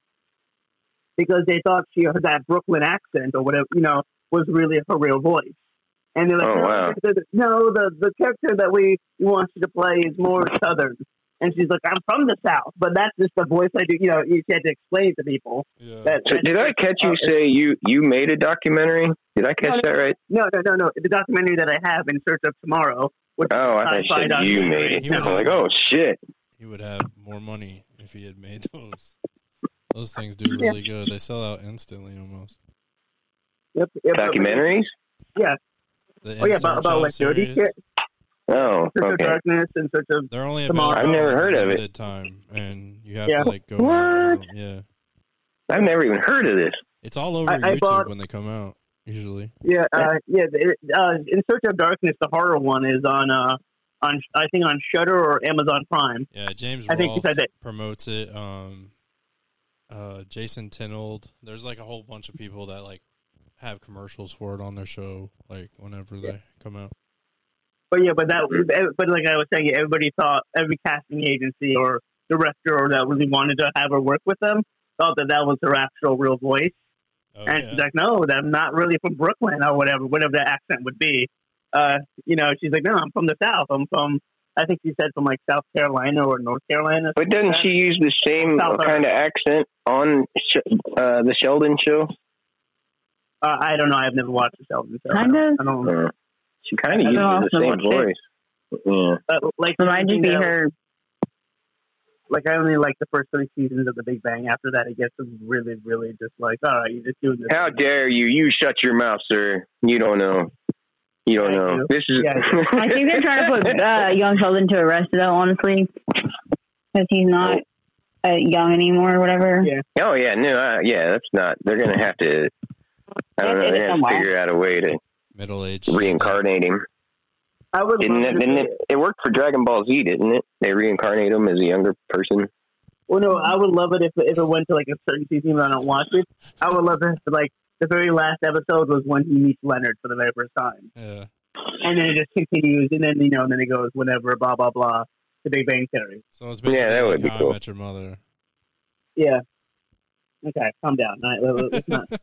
because they thought she her that Brooklyn accent or whatever you know was really her real voice. And they're like, Oh, no, wow. the- the- no, the the character that we want you to play is more southern. And she's like, I'm from the South, but that's just the voice I do. You know, you had to explain to people. Yeah. That, So did I catch you say you you made a documentary? Did I catch that right? No, no, no, no. The documentary that I have in Search of Tomorrow. Which Oh, I thought you said you made it. He I'm like, oh shit. He would have more money if he had made those. Those things do really good. They sell out instantly almost. Yep, yep, Documentaries? Yeah. The Oh yeah, about, about like dirty shit. Oh, Search of okay. Darkness and Search of They're only Tomorrow. available I've never heard of it. limited time, and you have Yeah. to like go. What? Yeah, I've never even heard of this. it's all over I- I YouTube bought- when they come out. Usually, yeah, uh, yeah. It, uh, in Search of Darkness, the horror one is on uh on I think on Shudder or Amazon Prime. yeah. James I think you Rolfe said that. promotes it. Um, uh, Jason Tinold. There's like a whole bunch of people that like have commercials for it on their show, like whenever they come out. But yeah, but that but like I was saying, everybody thought every casting agency or director or that really wanted to have her work with them thought that that was her actual real voice. Oh, and yeah. she's like, no, I'm not really from Brooklyn or whatever, whatever the accent would be. Uh, you know, she's like, no, I'm from the South. I'm from, I think she said from like South Carolina or North Carolina. But doesn't she use the same South kind of accent on uh, the Sheldon show? Uh, I don't know. I've never watched the Sheldon show. I Kind don't- of. I don't. Uh, she kind of I uses don't the same watch it. voice. Yeah. Uh, like, It might just be you know, her. Like I only like the first three seasons of The Big Bang. After that, it gets really, really just like, all right, you're just doing this. How dare you? You shut your mouth, sir. You don't know. You don't I know. do. This is. Yeah, I I think they're trying to put uh, young Sheldon to arrest, though, honestly, because he's not uh, young anymore or whatever. Yeah. oh yeah, no, uh, yeah. That's not. They're gonna have to. I don't know. It- They it's have to figure out a way to middle age. reincarnate him. I would Didn't it? Didn't it? It worked for Dragon Ball Z, didn't it? They reincarnate him as a younger person. Well, no, I would love it if if it went to like a certain season, but I don't watch it. I would love it if like the very last episode was when he meets Leonard for the very first time, Yeah. and then it just continues, and then you know, and then it goes whenever, blah blah blah, the Big Bang Theory. So it's Yeah, basically that like would be How cool. I Met Your Mother. Yeah. Okay, calm down. All right, let- let's not.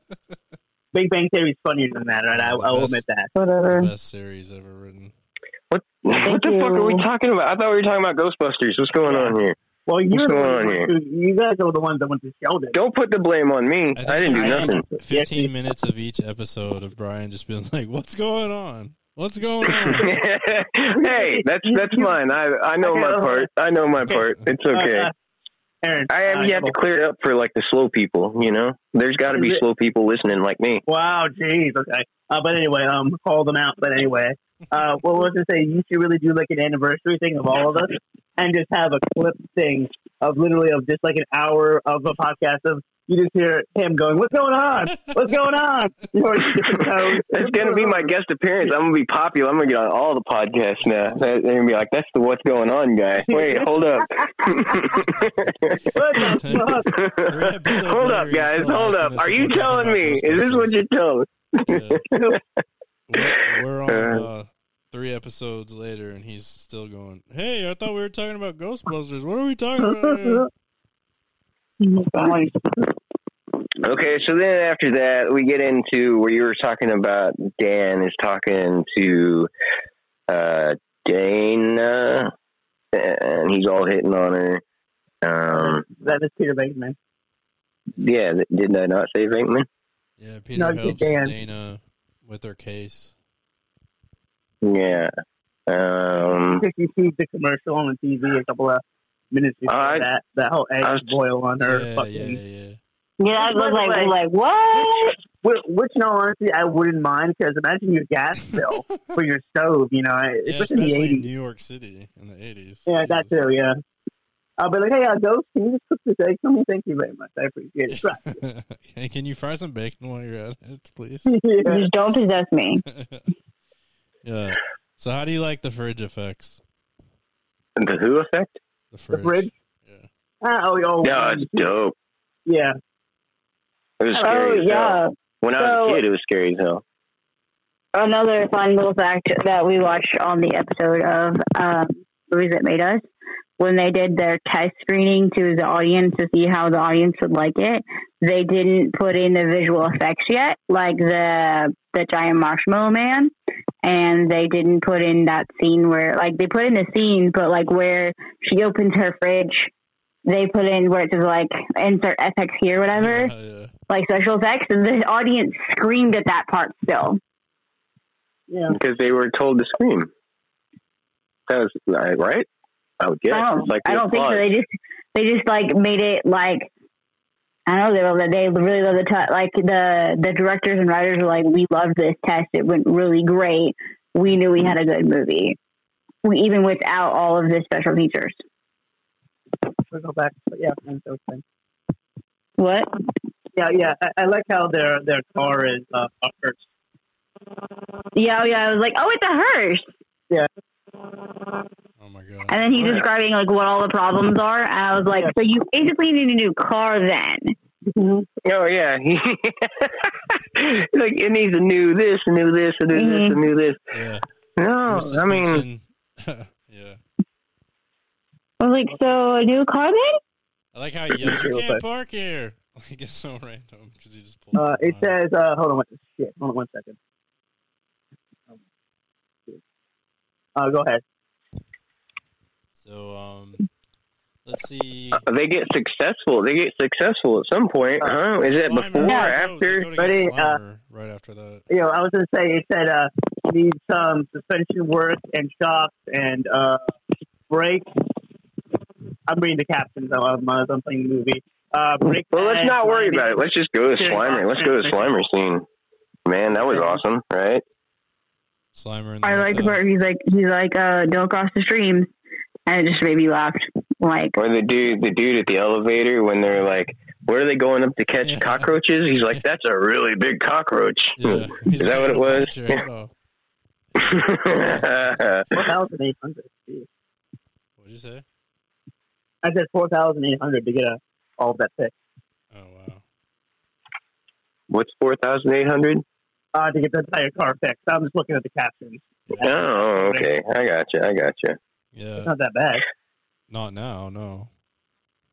Big Bang Theory is funnier than that, right? I, I will admit that. Whatever. Best series ever written. What? what the you. fuck are we talking about? I thought we were talking about Ghostbusters. What's going on here? Well, you're What's the going on here? you guys are the ones that went to Sheldon. Don't put the blame on me. I I, didn't do nothing. 15 minutes of each episode of Brian just being like, "What's going on? What's going on?" hey, that's that's mine. I I know my part. I know my part. It's okay. Uh, uh, Aaron, I have uh, you have to clear it up for like the slow people. You know, there's got to be slow people listening like me. Wow, jeez, okay. Uh, but anyway, um, call them out. But anyway, uh, what was I say? You should really do like an anniversary thing of all of us, and just have a clip thing of literally of just like an hour of a podcast of you just hear him going, "What's going on? What's going on?" You know, different tones. That's gonna be my guest appearance. I'm gonna be popular. I'm gonna get on all the podcasts now. They're gonna be like, "That's the what's going on guy." Wait, hold up. What the fuck? Hold up, guys. Hold up. Are you telling me? Is this what you're telling? Yeah. We're, we're on Uh. uh, three episodes later, and he's still going. Hey, I thought we were talking about Ghostbusters. What are we talking about? here?" Okay, so then after that, we get into where you were talking about Dan is talking to uh, Dana, and he's all hitting on her. Um, that is Peter Bateman. yeah, didn't I not say Venkman? Yeah, Peter No, helps Dan. Dana with her case. Yeah. Um, If you see the commercial on the TV a couple of minutes before I- that, that whole egg I was- boil on her Yeah, fucking. yeah, yeah. Yeah, I was like, was like, what? Which, which, in all honesty, I wouldn't mind because imagine your gas bill for your stove, you know, Yeah, especially in the especially in 80s. New York City in the 80s. Yeah, that too, yeah. I'll be like, hey, uh, Ghost, can you just cook this egg for me? Thank you very much. I appreciate it. Right. hey, can you fry some bacon while you're at it, please? yeah. Just don't possess me. yeah. So, how do you like the fridge effects? And the Who effect? The The fridge. fridge? Yeah. Ah, oh, oh, Yeah, it's dope. yeah. It was Oh, scary as hell. yeah. When I was a kid, it was scary as hell. Another fun little fact that we watched on the episode of um, Movies That Made Us, when they did their test screening to the audience to see how the audience would like it, they didn't put in the visual effects yet, like the the giant marshmallow man, and they didn't put in that scene where, like, they put in the scene, but like where she opens her fridge, they put in where it says like insert FX here, whatever Yeah, yeah. like special effects, and the audience screamed at that part still. Yeah. Because they were told to scream. That was right. I would guess. I don't, like I don't think so. They just they just like made it like I don't know. They were they really love the t- like the the directors and writers were like, we loved this test. It went really great. We knew we had a good movie. We even without all of the special features. We'll go back. But yeah, and so thing. What? Yeah, yeah. I, I like how their their car is uh, a hearse. Yeah, oh, yeah. I was like, oh, it's a hearse. Oh my god. And then he's describing like what all the problems are. And I was like, Yeah. so you basically need a new car then. Oh yeah, like it needs a new this, a new this, a new this, a Mhm. new this. Yeah. No, I mean, yeah. I was like, so a new car then? I like how he yells, "You Real can't quick. park here!" Like it's so random because he just pulled. Uh, it behind. says, uh, hold on, one, shit, hold on one second. Um, Uh, go ahead. So um, let's see. They get successful. They get successful at some point, huh? Is it Slimer, before or after? They go to But it, uh, right after that. You know, I was gonna say it said uh needs some suspension work and shocks and uh brakes. I'm reading the captions though. I'm, uh, I'm playing the movie. Uh, brake Well, let's not worry about it. Let's just go to Slimer. Let's go to the Slimer scene. Man, that was awesome, right? Slimer. In the I like the hotel. part he's like he's like uh don't cross the streams and it just made me laugh. Like Or the dude, the dude at the elevator when they're like, "Where are they going up to catch Yeah. cockroaches?" He's like, "That's a really big cockroach." Yeah, he's Is that what it was? "Bite your head off." Four thousand eight hundred. What'd you say? I said four thousand eight hundred to get a, all of that pick. Oh wow. What's four thousand eight hundred? Uh, to get the entire car fixed. I'm just looking at the captions. Oh, okay. I got you. I got you. Yeah. It's not that bad. Not now, no.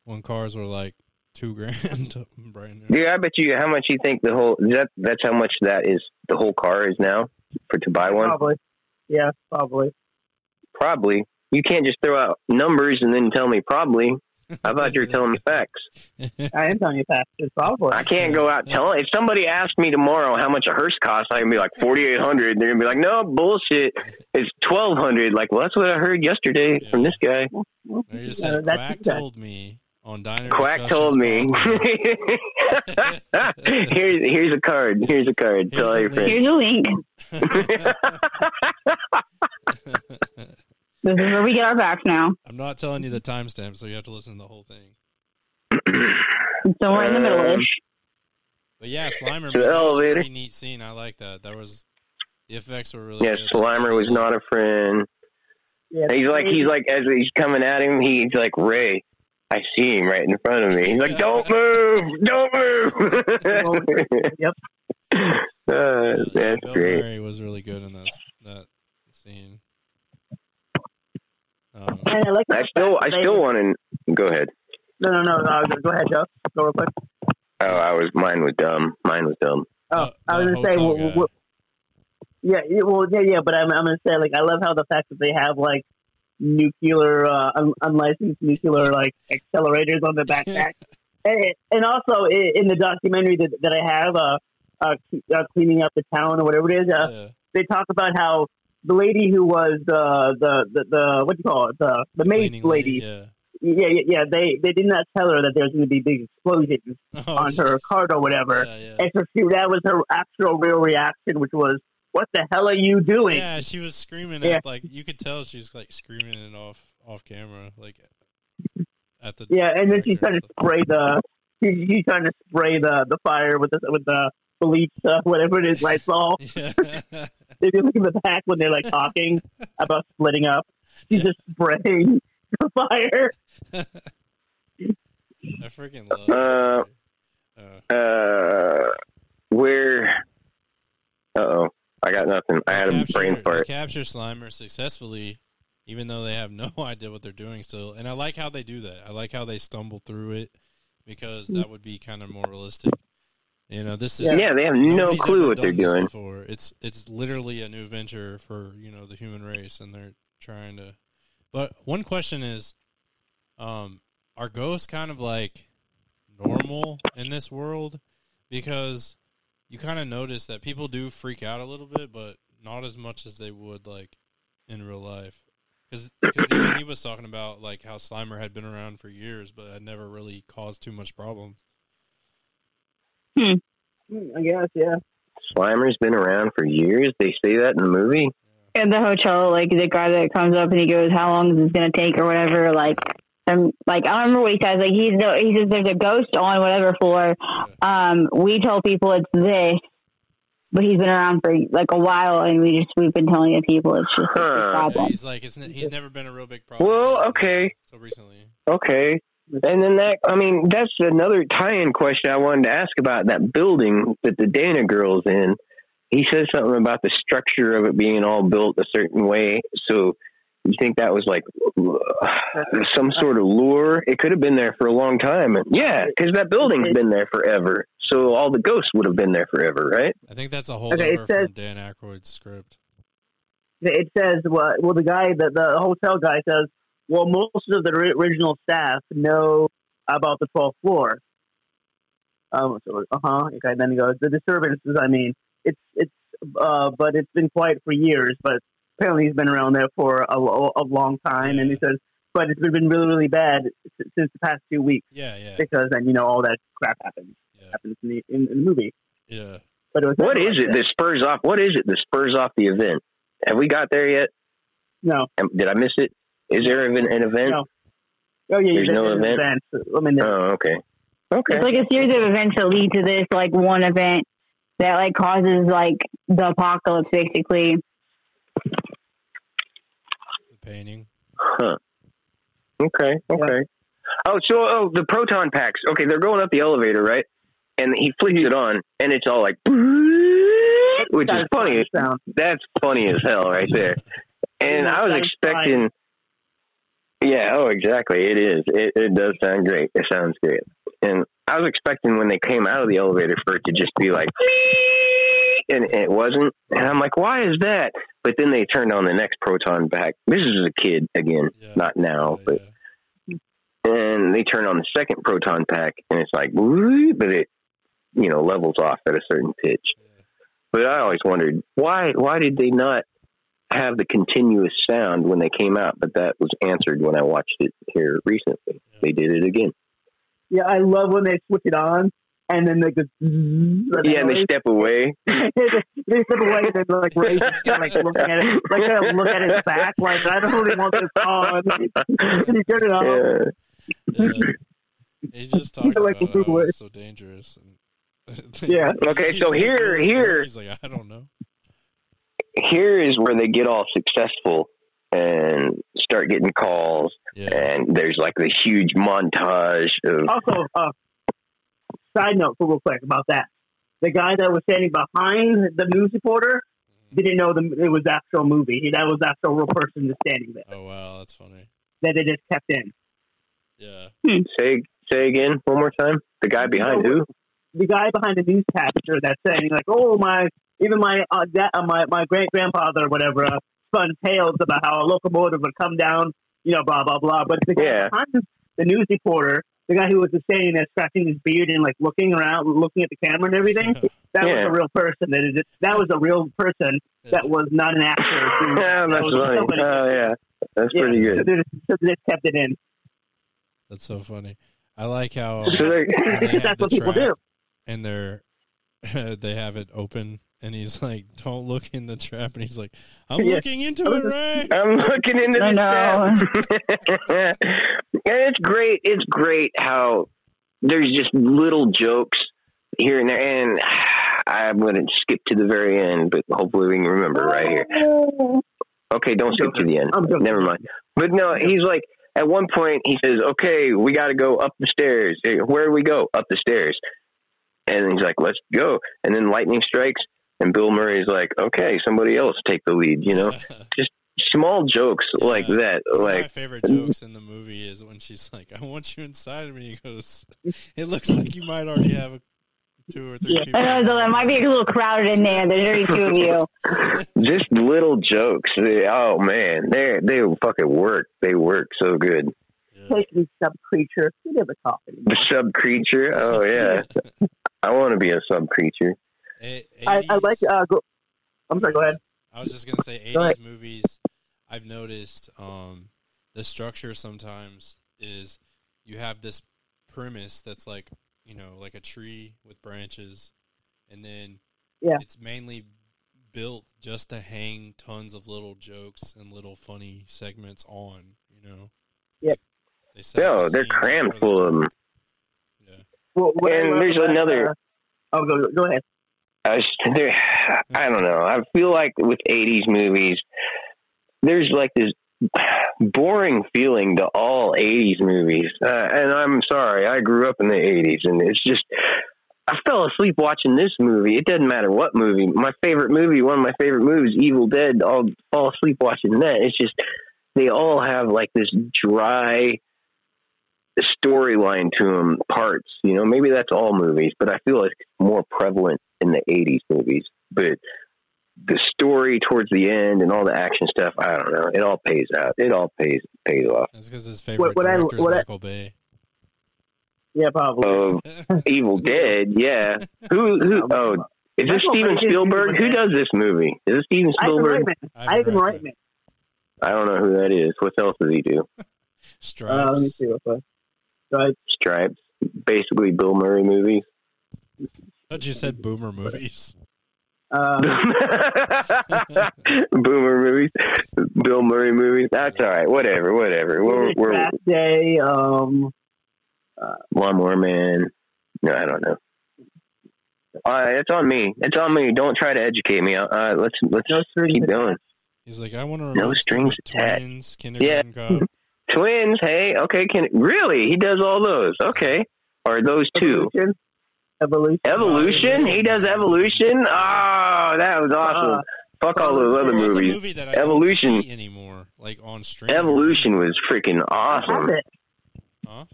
When cars were like two grand brand new. Dude, I bet you how much you think the whole that that's how much that is the whole car is now for to buy one. Probably. Yeah, probably. Probably. You can't just throw out numbers and then tell me probably. I thought you were telling me facts. I am telling you facts. It's probably. I can't go out telling. If somebody asked me tomorrow how much a hearse costs, I can be like forty eight hundred. They're gonna be like, no bullshit. It's twelve hundred. Like, well, that's what I heard yesterday from this guy. Or just Uh, said, that's Quack that. told me on Diner Quack told me. here's here's a card. Here's a card. Here's Tell all your friends. here's a link. This is where we get our facts now. I'm not telling you the timestamp, so you have to listen to the whole thing. It's somewhere in the middle Um, ish. But yeah, Slimer, The man, that was a elevator. pretty neat scene. I like that. That was the effects were really Yeah, good. Slimer was not a friend. Yeah, He's like he's like as he's coming at him, he's like Ray. I see him right in front of me. He's like, "Don't move! Don't move!" Yep. Uh, that's Bill great. Murray was really good in that that scene. Um, And I like I still, I still want to go ahead. No, no, no. Uh, go ahead, Joe. Go real quick. Oh, I was mine was dumb. Mine was dumb. Oh, The- I was the gonna say, well, well, yeah, yeah, well, yeah, yeah, but I'm, I'm gonna say, like, I love how the fact that they have like nuclear, uh, un- unlicensed nuclear like accelerators on the backpack, and, and also in the documentary that, that I have, uh, uh, uh, cleaning up the town or whatever it is, uh, yeah. they talk about how the lady who was the the the, the what do you call it the the maid Cleaning lady, Yeah. yeah, yeah, yeah, they they did not tell her that there's going to be big explosions Oh, on her jeez. cart or whatever. Yeah, yeah. And so she, that was her actual real reaction, which was, "What the hell are you doing?" Yeah, she was screaming Yeah. at like you could tell she was like screaming it off off camera, like at the Yeah, and then she's trying to spray the, she, she's trying to spray the the fire with the with the bleach, uh, whatever it is, Lysol. Yeah. If you look in the back when they're like talking about splitting up, she's just spraying the fire. I freaking love Uh, that. Uh, Uh, where? Uh oh, I got nothing. I had a capture- brain they fart. Capture Slimer successfully, even though they have no idea what they're doing still. And I like how they do that. I like how they stumble through it because that would be kind of more realistic. You know, this is Yeah, they have no clue what they're doing. Before. It's it's literally a new venture for you know the human race, and they're trying to. But one question is, um, are ghosts kind of like normal in this world? Because you kind of notice that people do freak out a little bit, but not as much as they would like in real life. Because even he was talking about like how Slimer had been around for years, but had never really caused too much problems. Hmm, I guess, yeah. Slimer's been around for years. They say that in the movie. In the hotel, like the guy that comes up and he goes, "How long is this gonna take?" or whatever. Like, I'm like I don't remember what he says. Like he's no, he says there's a ghost on whatever floor. Um, we told people it's this, but he's been around for like a while, and we just we've been telling the people it's just it's a problem. he's like it's ne- he's never been a real big problem. Well, okay. So recently, Okay. And then that, I mean, that's another tie-in question I wanted to ask about that building that the Dana girl's in. He says something about the structure of it being all built a certain way. So You think that was like uh, some sort of lure? It could have been there for a long time. And yeah, because that building's been there forever. So all the ghosts would have been there forever, right? I think that's a whole Okay, it says- from Dan Aykroyd's script. It says, well, well the guy, the, the hotel guy says, well, most of the original staff know about the 12th floor. Um, so, uh huh. Okay, then he goes, the disturbances, I mean, it's, it's, uh, but it's been quiet for years, but apparently he's been around there for a, a long time. And he says, but it's been really, really bad since the past two weeks Yeah, yeah, because then, you know, all that crap happens, yeah, happens in the, in, in the movie. yeah. But it was What never is like it that. that spurs off? What is it that spurs off the event? Have we got there yet? No. Um, Did I miss it? Is there even an event? No. Oh, yeah, There's yeah, no there's event? events. I mean, there's- Oh, okay. Okay. It's like a series of events that lead to this like one event that like causes like the apocalypse basically. The painting. Huh. Okay. Okay. Oh, so oh, the proton packs. Okay, they're going up the elevator, right? And he flicks it on, and it's all like, which is That's funny. sound. That's funny as hell, right there. And I was expecting. Yeah. Oh, exactly. It is. It, it does sound great. It sounds great. And I was expecting when they came out of the elevator for it to just be like, and it wasn't. And I'm like, why is that? But then they turned on the next proton pack. This is a kid again, Yeah. not now, Yeah, but yeah. and they turn on the second proton pack and it's like but it you know levels off at a certain pitch but i always wondered why why did they not have the continuous sound when they came out but that was answered when i watched it here recently they did it again Yeah, I love when they switch it on and then they go. yeah and they step away they step away and then like raise it, and, like looking at it, like kind of look at its back, like I don't really want this on. And you turn it on. yeah Yeah. He just talked Like, about uh, how it's so dangerous. And Yeah. Okay, so like, here- "Where's here- Mark?" He's like, I don't know. Here is where they get all successful and start getting calls Yeah. and there's like the huge montage of Also, uh, side note, for real quick about that. The guy that was standing behind the news reporter didn't know the, it was actual movie. That was actual real person just standing there Oh wow, that's funny. that they just kept in. Yeah. say say again one more time the guy behind who the guy behind the news newscaster that's saying like, "Oh my, even my uh, da- uh, my my great grandfather, or whatever, uh, spun tales about how a locomotive would come down, you know, blah blah blah." But the guy Yeah. the news reporter, the guy who was just standing there scratching his beard and like looking around, looking at the camera and everything, that Yeah. was a real person. That is, that was a real person. That was not an actor. Who- Yeah, that's was funny. somebody. Oh yeah, that's Yeah, pretty So good. they, just, so they just kept it in. That's so funny. I like how So they're- they have That's the what people do. and they're they have it open and he's like, Don't look in the trap and he's like, I'm Yeah. looking into it, Ray. I'm looking into I the know. chat. and it's great. It's great how there's just little jokes here and there, and I'm going to skip to the very end, but hopefully we can remember right here. Okay, don't skip to the end. Never mind. But no, he's like at one point he says, "Okay, we got to go up the stairs. Where do we go? Up the stairs." And he's like, "Let's go." And then lightning strikes, and Bill Murray's like, "Okay, somebody else take the lead." You know, Just small jokes like that. One of my Like, favorite jokes in the movie is when she's like, "I want you inside of me." He goes, "It looks like you might already have a, two or three Yeah. people." I know, it might be a little crowded in there. There's already two of you. just little jokes. They- oh man, they they fucking work. They work so good. Yeah. Take me sub creature. You never talk anymore. The sub creature. Oh yeah, I want to be a sub creature. A- I, I like. Uh, go, I'm sorry. Go ahead. I was just gonna say, '80s movies. I've noticed um, the structure sometimes is you have this premise that's like you know like a tree with branches, and then Yeah. it's mainly built just to hang tons of little jokes and little funny segments on. You know. Yep. They set No, they're crammed full of them. Yeah. Well, And there's another- Uh, oh, go, go ahead. I, s- there, I don't know. I feel like with '80s movies, there's like this boring feeling to all '80s movies, uh, and I'm sorry. I grew up in the '80s, and it's just I fell asleep watching this movie. It doesn't matter what movie. My favorite movie, one of my favorite movies, Evil Dead. I'll fall asleep watching that. It's just they all have like this dry storyline to them parts. You know, maybe that's all movies, but I feel like it's more prevalent in the '80s movies. But the story towards the end and all the action stuff, I don't know. It all pays out. It all pays pays off. That's because his favorite what I- director what I- is Michael Bay. Yeah, probably. Of Evil Dead, yeah. Who? Who? Oh, is this Steven Spielberg? Who does this movie? Is this Steven Ivan Spielberg? Reitman. Ivan Ivan Reitman. Reitman. I don't know who that is. What else does he do? Stripes. Uh, let me see real quick. Right. Stripes. Basically, Bill Murray movies. thought you said boomer movies. Um, Boomer movies, Bill Murray movies. That's all right. Whatever, whatever. We're, we're Fast Day. Um, Lawnmower Man. No, I don't know. Uh, it's on me. It's on me. Don't try to educate me. Uh, let's let's No keep going. He's like, I want to No strings attached. twins, kindergarten cop. Twins. Hey, okay. Can really? He does all those. Okay. Or those two. Evolution. Evolution. Evolution. He does Evolution. Oh, that was awesome. Uh, Fuck all those other Well, a movies. movie that I Evolution. don't see anymore, like on stream. Evolution was freaking I have awesome. it. Huh?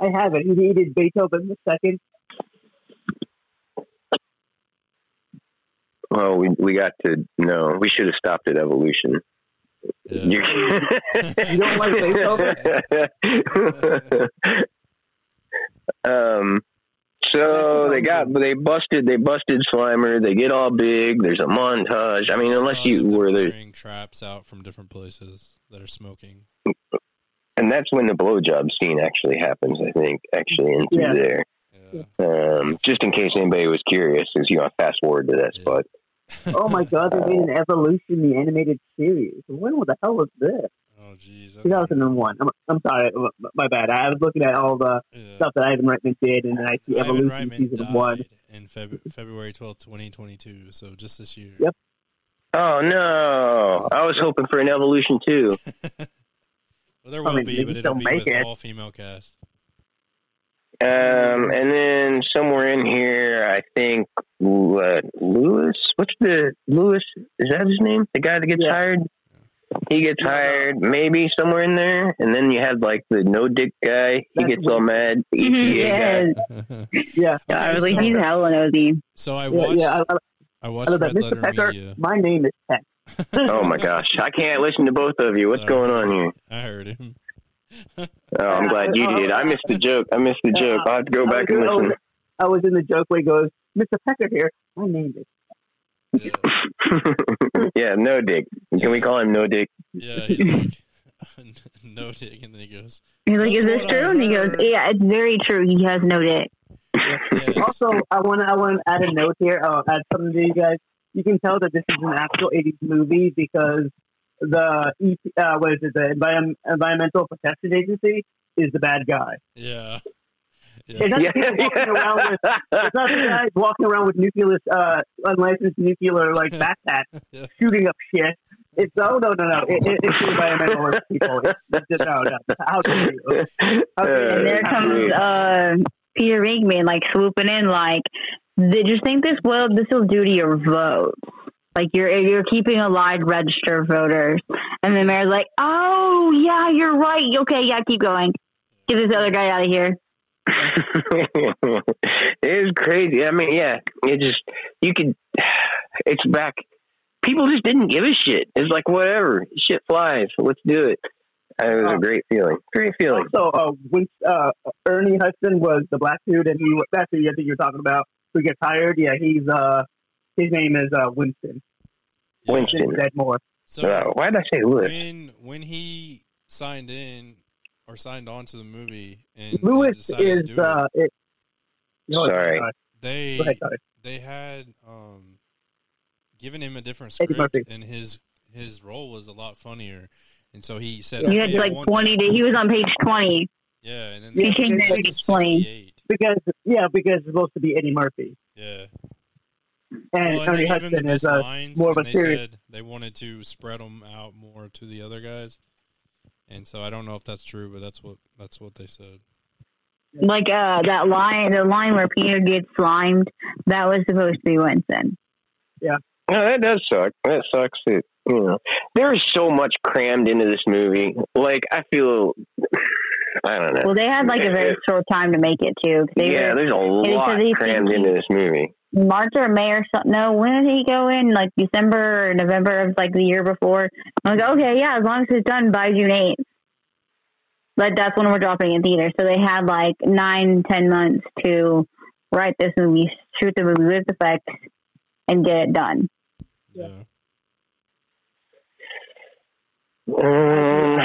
I have it. He he did Beethoven the second. Well, we we got to no. We should have stopped at Evolution. Yeah. You, You don't like um. So they got they busted they busted Slimer. They get all big. There's a montage. I mean, unless you were there, carrying traps out from different places that are smoking. and that's when the blowjob scene actually happens. I think actually into Yeah. there. Yeah. Um, just in case anybody was curious, because you know, fast forward to that Yeah. spot. Oh my God! They made an Evolution the animated series. When was the hell was this? Oh, jeez. 2001. I'm, I'm sorry, my bad. I was looking at all the Yeah. stuff that Ivan Reitman did, and then I see Ivan Evolution Reitman season died one. in Feb- February twelfth, 2022. So just this year. Yep. Oh no! I was hoping for an Evolution too. well, there will mean, be, they but it'll be make with it. all female cast. Um, and then somewhere in here, I think uh, Lewis. What's the Lewis? Is that his name? The guy that gets Yeah. hired. He gets Yeah. hired, maybe somewhere in there. And then you have like the no dick guy. He That's gets all mad. The EPA yes. guy. Yeah, I Okay, was like, so- he's hella nosy. So I yeah, watched. yeah. I, I, I I watched love that. Red Mr. Letter Pecker, Media. my name is Peck. Oh my gosh, I can't listen to both of you. What's Sorry. going on here? I heard him. Oh, I'm glad you did. I missed the joke. I missed the joke. I'll have to go back and listen. I was in the joke where he goes, Mr. Pecker here. My name is. Yeah, yeah, no dick. Can we call him no dick? yeah no dick, and then he goes, He's like, That's is this true? And he goes, yeah, it's very true. He has no dick. yes. Also, I want to I want to add a note here. I'll add something to you guys. You can tell that this is an actual '80s movie because the uh, what is it? The Envi- Environmental Protection Agency is the bad guy. yeah, It's yeah. not the people walking around with. It's not the guys walking around with nuclear, uh, unlicensed nuclear like backpacks Yeah. shooting up shit. It's oh no no no! It, it, it's the environmentalist people. It's, it's, no no. How dare you? How dare Uh, And there comes uh, Peter Venkman, like swooping in, like, did you think this will this will do to your vote? Like you're you're keeping alive registered voters, and the mayor's like, "Oh yeah, you're right. Okay, yeah, keep going. Get this other guy out of here." it is crazy. I mean, yeah, it just you could. It's back. People just didn't give a shit. It's like whatever, shit flies. Let's do it. And it was Oh. a great feeling. Great feeling. So, uh, when uh, Ernie Hudson was the black dude, and he that's who I think you're talking about. Who gets hired? Yeah, he's uh, his name is uh, Winston. Winston. Winston Zeddemore. So Uh, why did I say Lewis? when when he signed in or signed on to the movie and and Lewis is to do uh, it, no, Sorry. they ahead, sorry. they had um given him a different script and his his role was a lot funnier and so he said He okay, had like twenty. that. He was on page twenty. yeah and then He they changed put it him to to 20. Because yeah, because it's supposed to be Eddie Murphy, yeah and well, and Ernie they gave him the Hudson is best uh, lines more of and a they serious. said they wanted to spread them out more to the other guys and so I don't know if that's true but that's what that's what they said Like uh, that line, the line where Peter gets slimed, that was supposed to be Winston. Yeah, no, that does suck. That sucks. That you know, there is so much crammed into this movie. Like I feel, I don't know. Well, they had like a very short time to make it too. They yeah, were there's a they lot said crammed into this movie. March or May or something. No, when did he go in? Like December or November of like the year before. I was like, okay, yeah, as long as it's done by June eighth. But that's when we're dropping in theater. So they had like nine, ten months to write this movie, shoot the movie with effects, and get it done. Yeah. Um,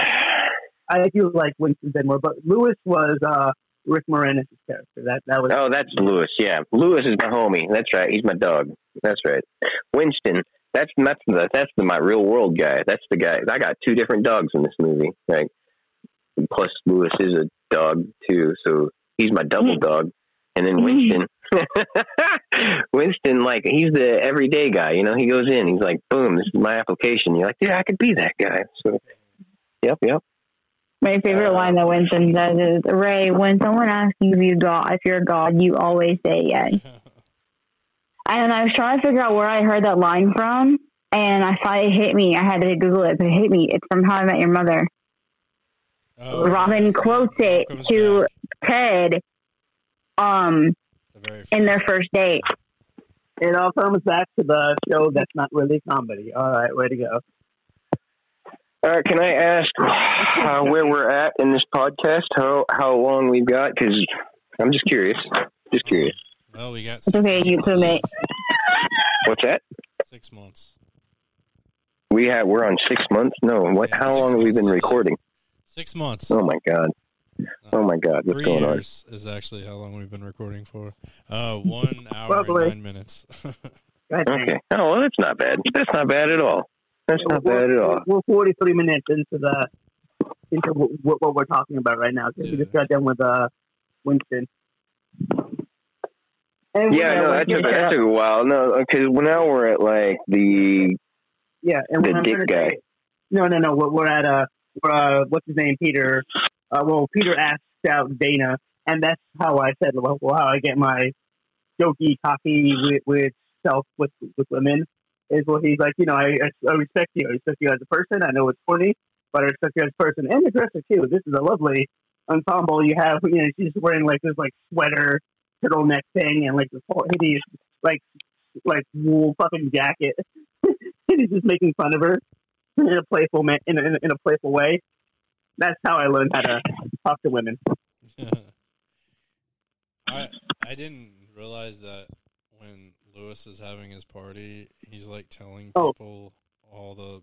I do like Winston Benmore, but Lewis was uh, Rick Moranis' character. That that was oh, that's Lewis. Yeah, Lewis is my homie. That's right. He's my dog. That's right. Winston. That's that's the that's the my real world guy. That's the guy. I got two different dogs in this movie. Like, plus Lewis is a dog too, so he's my double mm. dog. And then mm. Winston, Winston, like he's the everyday guy. You know, he goes in, he's like, boom, this is my application. You're like, yeah, I could be that guy. So, yep, yep. My favorite line that Winston says is, "Ray, when someone asks you if you God, if you're God, you always say yes." And I was trying to figure out where I heard that line from, and I thought it hit me. I had to Google it, but it hit me. It's from How I Met Your Mother. Oh, Robin yes. quotes it Comes to back. Ted, um, The in their first date. it all comes back to the show that's not really comedy. All right, way to go. All right, can I ask uh, where we're at in this podcast? How how long we've got? Because I'm just curious. Just curious. Well, we got It's six okay, months you left. two mate. What's that? Six months. We have we're on six months. No, what? Yeah, how long have we been recording? Six months. Oh my god! Oh my god! What's Three going on? years is actually how long we've been recording for. Uh, one hour Probably. and nine minutes. Okay. Oh well, that's not bad. That's not bad at all. That's not bad at all. We're 43 minutes into the into what, what we're talking about right now. 'cause Yeah. We just got done with uh, Winston. And Yeah, no, that took, that took a while. No, because now we're at like the yeah, and the dick guy. say- no, no, no. We're, we're at uh, we're, uh, what's his name, Peter? Uh, well, Peter asked out Dana, and that's how I said, well, how I get my jokey, cocky with, with self with with women is what he's like. You know, I, I respect you. I respect you as a person. I know it's funny, but I respect you as a person and the dresser too. This is a lovely ensemble you have. You know, she's wearing like this like sweater turtleneck thing and like this whole hideous like like wool fucking jacket. and he's just making fun of her in a playful ma- in a, in a, in a playful way. That's how I learned how to talk to women. I I didn't realize that when Lewis is having his party, he's like telling Oh. people all the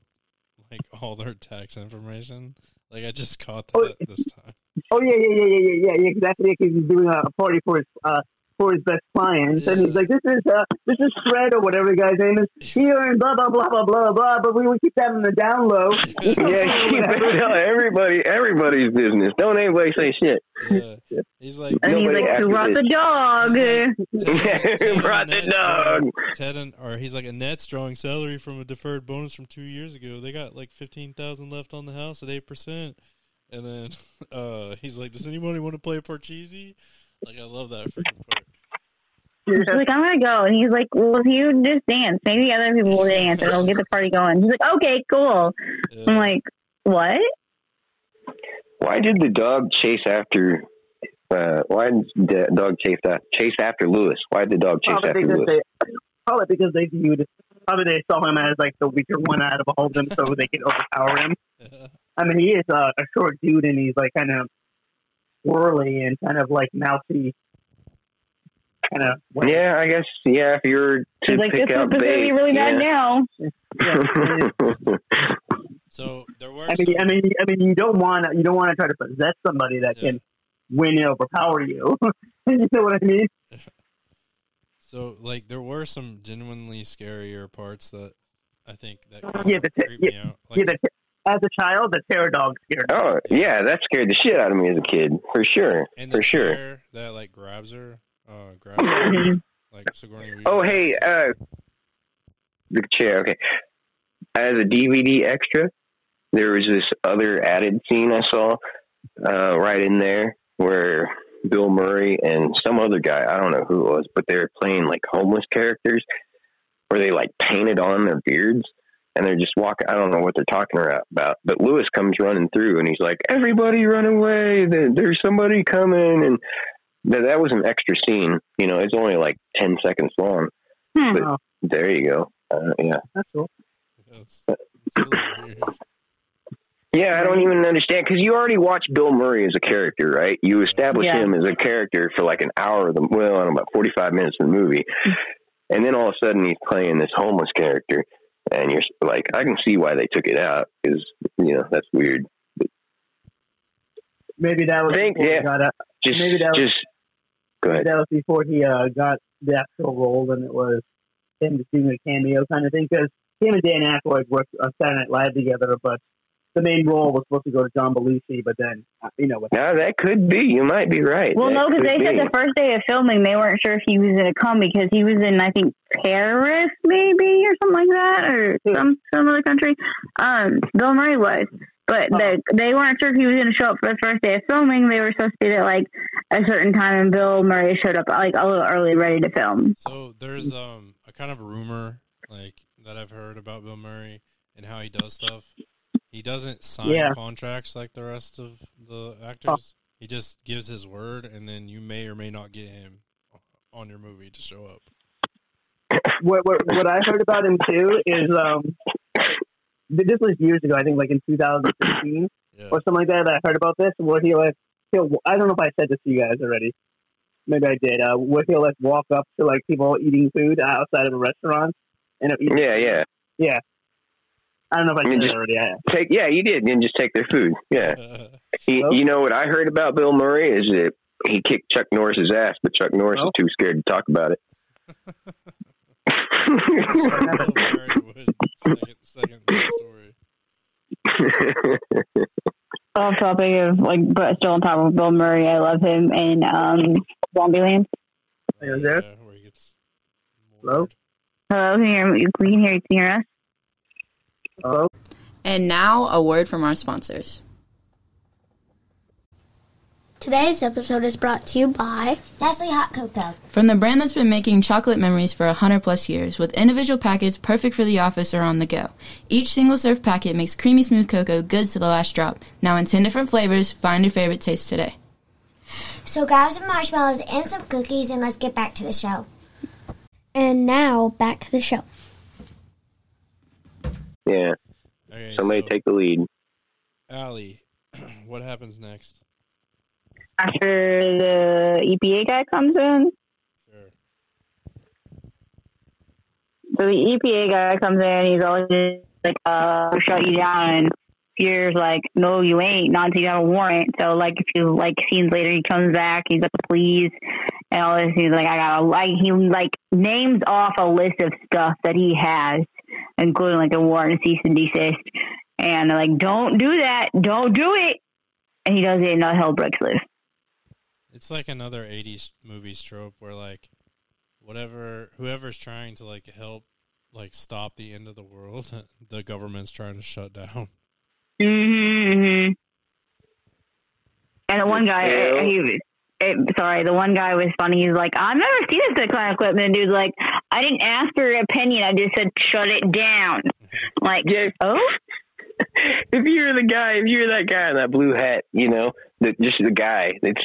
like all their tax information. Like I just caught Oh. that this time. Oh yeah, yeah, yeah, yeah, yeah, yeah, yeah, exactly. Because he's doing a party for his uh for his best clients, and he's like, "This is uh this is Fred or whatever the guy's name is here and blah blah blah blah blah blah." But we would keep that on the down low. yeah. You better tell everybody everybody's business. Don't anybody say shit. Yeah. He's like And he's like, after "Who brought the dog?" He's Ted- Ted Who brought and the Annette's dog? Ted and or he's like Annette's drawing salary from a deferred bonus from two years ago. They got like fifteen thousand left on the house at eight percent. And then uh, he's like, "Does anybody want to play Parcheesi?" Like I love that freaking part. She's like, "I'm gonna go," and he's like, "Well, if you just dance, maybe other people will dance, and it'll get the party going." He's like, "Okay, cool." Yeah. I'm like, "What?" Why did the dog chase after? Uh, why did the dog chase after, chase after Lewis? Why did the dog chase Probably after Lewis? they probably because they viewed probably they saw him as like the weaker one out of all of them, so they could overpower him. I mean, he is a, a short dude, and he's like kind of swirly and kind of like mousy. Kind of Yeah, I guess. Yeah, if you're to He's like, pick "This out is gonna bait, be really bad now." yeah. So there were. I mean, I mean, I mean, you don't want to you don't want to try to possess somebody that Yeah. can win and overpower you. you know what I mean? So like there were some genuinely scarier parts that I think that Yeah, the- creeped me out. Like, yeah, the, as a child, the terror dog scared me. oh, yeah, that scared the shit out of me as a kid, for sure, and the for sure. that like grabs her, uh, grabs her, like Sigourney Weaver. Oh, hey, uh, the chair. Okay, as a DVD extra, there was this other added scene I saw uh, right in there where Bill Murray and some other guy, I don't know who it was, but they were playing like homeless characters where they like painted on their beards. and they're just walking. I don't know what they're talking about, but Lewis comes running through, and he's like, "Everybody, run away! There's somebody coming!" And that, that was an extra scene. You know, it's only like ten seconds long. Hmm. But- There you go. Uh, yeah, that's cool. That's, that's really yeah. I don't even understand because you already watched Bill Murray as a character, right? You establish Yeah. him as a character for like an hour of the well, I don't know, about forty five minutes of the movie, and then all of a sudden he's playing this homeless character, and you're like, I can see why they took it out because you know that's weird. Maybe that was Think- before yeah. got a, Just, Maybe that was- just go ahead. that was before he uh, got the actual role, and it was him just doing a cameo kind of thing. Because him and Dan Aykroyd worked on Saturday Night Live together, but the main role was supposed to go to John Belushi. But then, uh, you know, what No, that could be. You might be right. Well, That no, because could they said the first day of filming they weren't sure if he was going to come because he was in, I think, Paris, maybe or something like that, or some some other country. Um, Bill Murray was, but the, they weren't sure if he was going to show up for the first day of filming. They were supposed to be at like a certain time, and Bill Murray showed up like a little early, ready to film. So there's um a kind of a rumor like that I've heard about Bill Murray and how he does stuff. He doesn't sign Yeah. contracts like the rest of the actors. He just gives his word, and then you may or may not get him on your movie to show up. what, what what I heard about him too is um, th- this was years ago. I think like in 2015 Yeah. or something like that. I heard about this where he like he'll I don't know if I said this to you guys already. Maybe I did. Uh, where he'll like walk up to like people eating food outside of a restaurant and he'll eat- Yeah, yeah. I don't know if I I said mean, just- already. I, Take yeah, you did, and just take their food. Yeah. He, Oh. You know what I heard about Bill Murray is that he kicked Chuck Norris's ass, but Chuck Norris Oh. is too scared to talk about it. Bill Murray second, second story. Off topic of like, but still on top of Bill Murray, I love him in um, Zombieland. Are you there? Yeah, where he gets Hello? Hello, can you hear me? We can hear you. Can you hear us? Hello? And now, a word from our sponsors. Today's episode is brought to you by Nestle Hot Cocoa. From the brand that's been making chocolate memories for 100 plus years, with individual packets perfect for the office or on the go. Each single serve packet makes creamy smooth cocoa good to the last drop. Now in 10 different flavors, find your favorite taste today. So grab some marshmallows and some cookies and let's get back to the show. And now back to the show. yeah. Okay, Somebody so, take the lead. Allie, what happens next? After the EPA guy comes in, Sure. so the EPA guy comes in, he's always like, uh, shut you down. And Fear's like, no, you ain't, not until you have a warrant. So, like, if you, like, scenes later, he comes back, he's like, please. And all this, he's like, I got a, like, he, like, names off a list of stuff that he has, including, like, a warrant, a cease and desist. And they're like, don't do that, don't do it. And he does it, and all hell breaks loose. It's like another '80s movies trope where like whatever whoever's trying to like help like stop the end of the world, the government's trying to shut down. Mm-hmm. And the one guy, Yeah. he it, sorry, the one guy was funny. He's like, I've never seen this kind of equipment. And dude's like, I didn't ask for your opinion. I just said shut it down. Like, Yeah. oh, if you're the guy, if you're that guy in that blue hat, you know, the, just the guy that's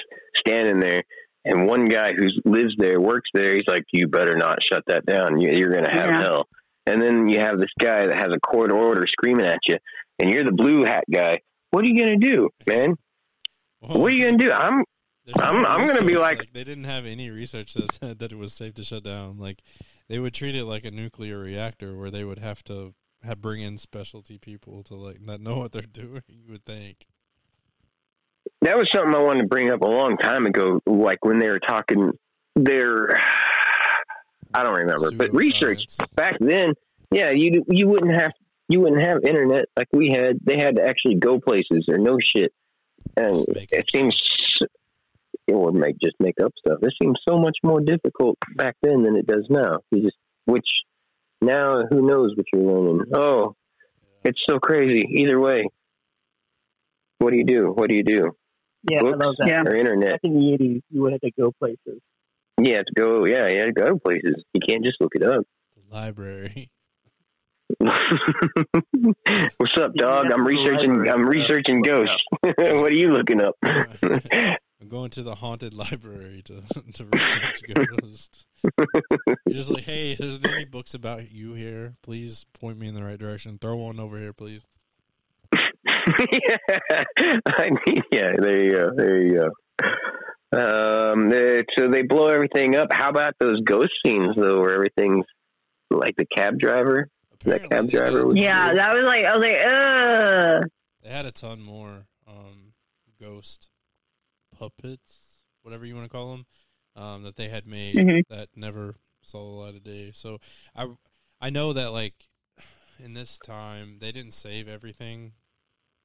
standing there, and one guy who lives there, works there, he's like, "You better not shut that down. You, you're going to have Yeah. hell." And then you have this guy that has a court order screaming at you, and you're the blue hat guy. What are you going to do, man? What are you going to do? I'm no I'm- I'm gonna be research, like- they didn't have any research that said that it was safe to shut down. Like they would treat it like a nuclear reactor where they would have to have bring in specialty people to like not know what they're doing. You would think. That was something I wanted to bring up a long time ago, like when they were talking their I don't remember, but research Pseudoscience. back then, yeah, you you wouldn't have you wouldn't have internet like we had. They had to actually go places or no shit, and it seems it would make just make up stuff. It seems so much more difficult back then than it does now. You just which now who knows what you're learning? Oh, it's so crazy. Either way, what do you do? What do you do? Yeah, I Books love that. Yeah. or internet? Back in the 80s, you would have to go places. You have to go. Yeah, you have to go places. You can't just look it up. The library. What's up, dog? I'm researching. I'm researching ghosts. what are you looking up? I'm going to the haunted library to to research ghosts. You're just like, hey, is there any books about you here? Please point me in the right direction. Throw one over here, please. Yeah, I mean, yeah. There you go. There you go. Um, they, so they blow everything up. How about those ghost scenes though, where everything's like the cab driver? That cab driver was Yeah, that was like I was like, ugh. They had a ton more um, ghost puppets, whatever you want to call them, um, that they had made Mhm. that never saw the light of day. So I I know that like in this time they didn't save everything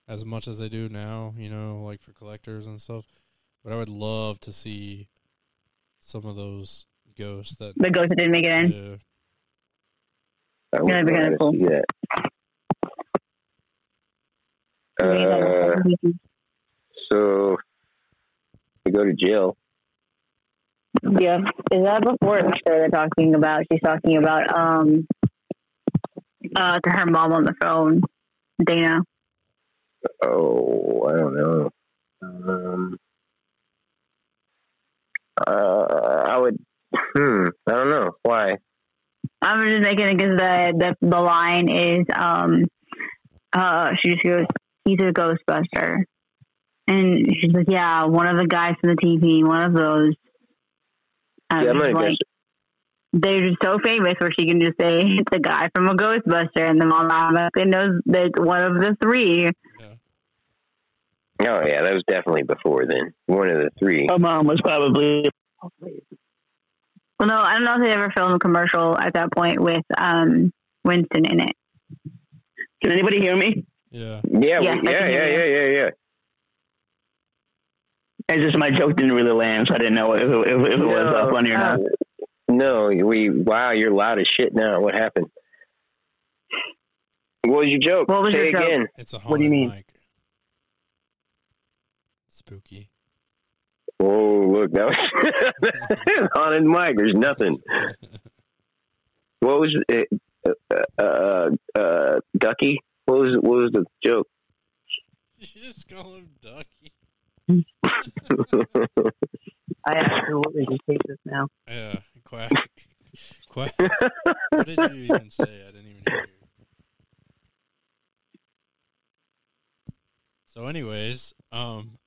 as much as they do now. You know, like for collectors and stuff. But I would love to see some of those ghosts that. The ghost that didn't make it in. Yeah, I would Yeah, be kinda cool. see. Uh, so we go to jail. Yeah. Is that before or after they're talking about she's talking about um uh to her mom on the phone, Dana. Oh, I don't know. Um, uh, I would. Hmm. I don't know why. I'm just making it because the, the the line is um uh she just goes he's a Ghostbuster, and she's like yeah one of the guys from the TV one of those. Um, Yeah, like, guess. they're just so famous where she can just say it's a guy from a Ghostbuster, and the mom automatically knows that one of the three. Oh yeah, that was definitely before then. One of the three. My mom was probably. Well, no, I don't know if they ever filmed a commercial at that point with um Winston in it. Can anybody hear me? yeah. Yeah, Yes, we, I yeah, yeah, yeah, yeah, yeah. It's just my joke didn't really land, so I didn't know if it, if, if it was No. uh, funny or not. No, we. Wow, you're loud as shit now. What happened? What was your joke? What was Say your joke? again. It's a What do you mean? mic. Spooky. Oh, look, that was haunted mic. There's nothing. What was it? Uh, uh, uh, Ducky? What was what was the joke? you just call him Ducky. I absolutely hate this now. Yeah, quack. quack. What did you even say? I didn't even hear you. So, anyways, um,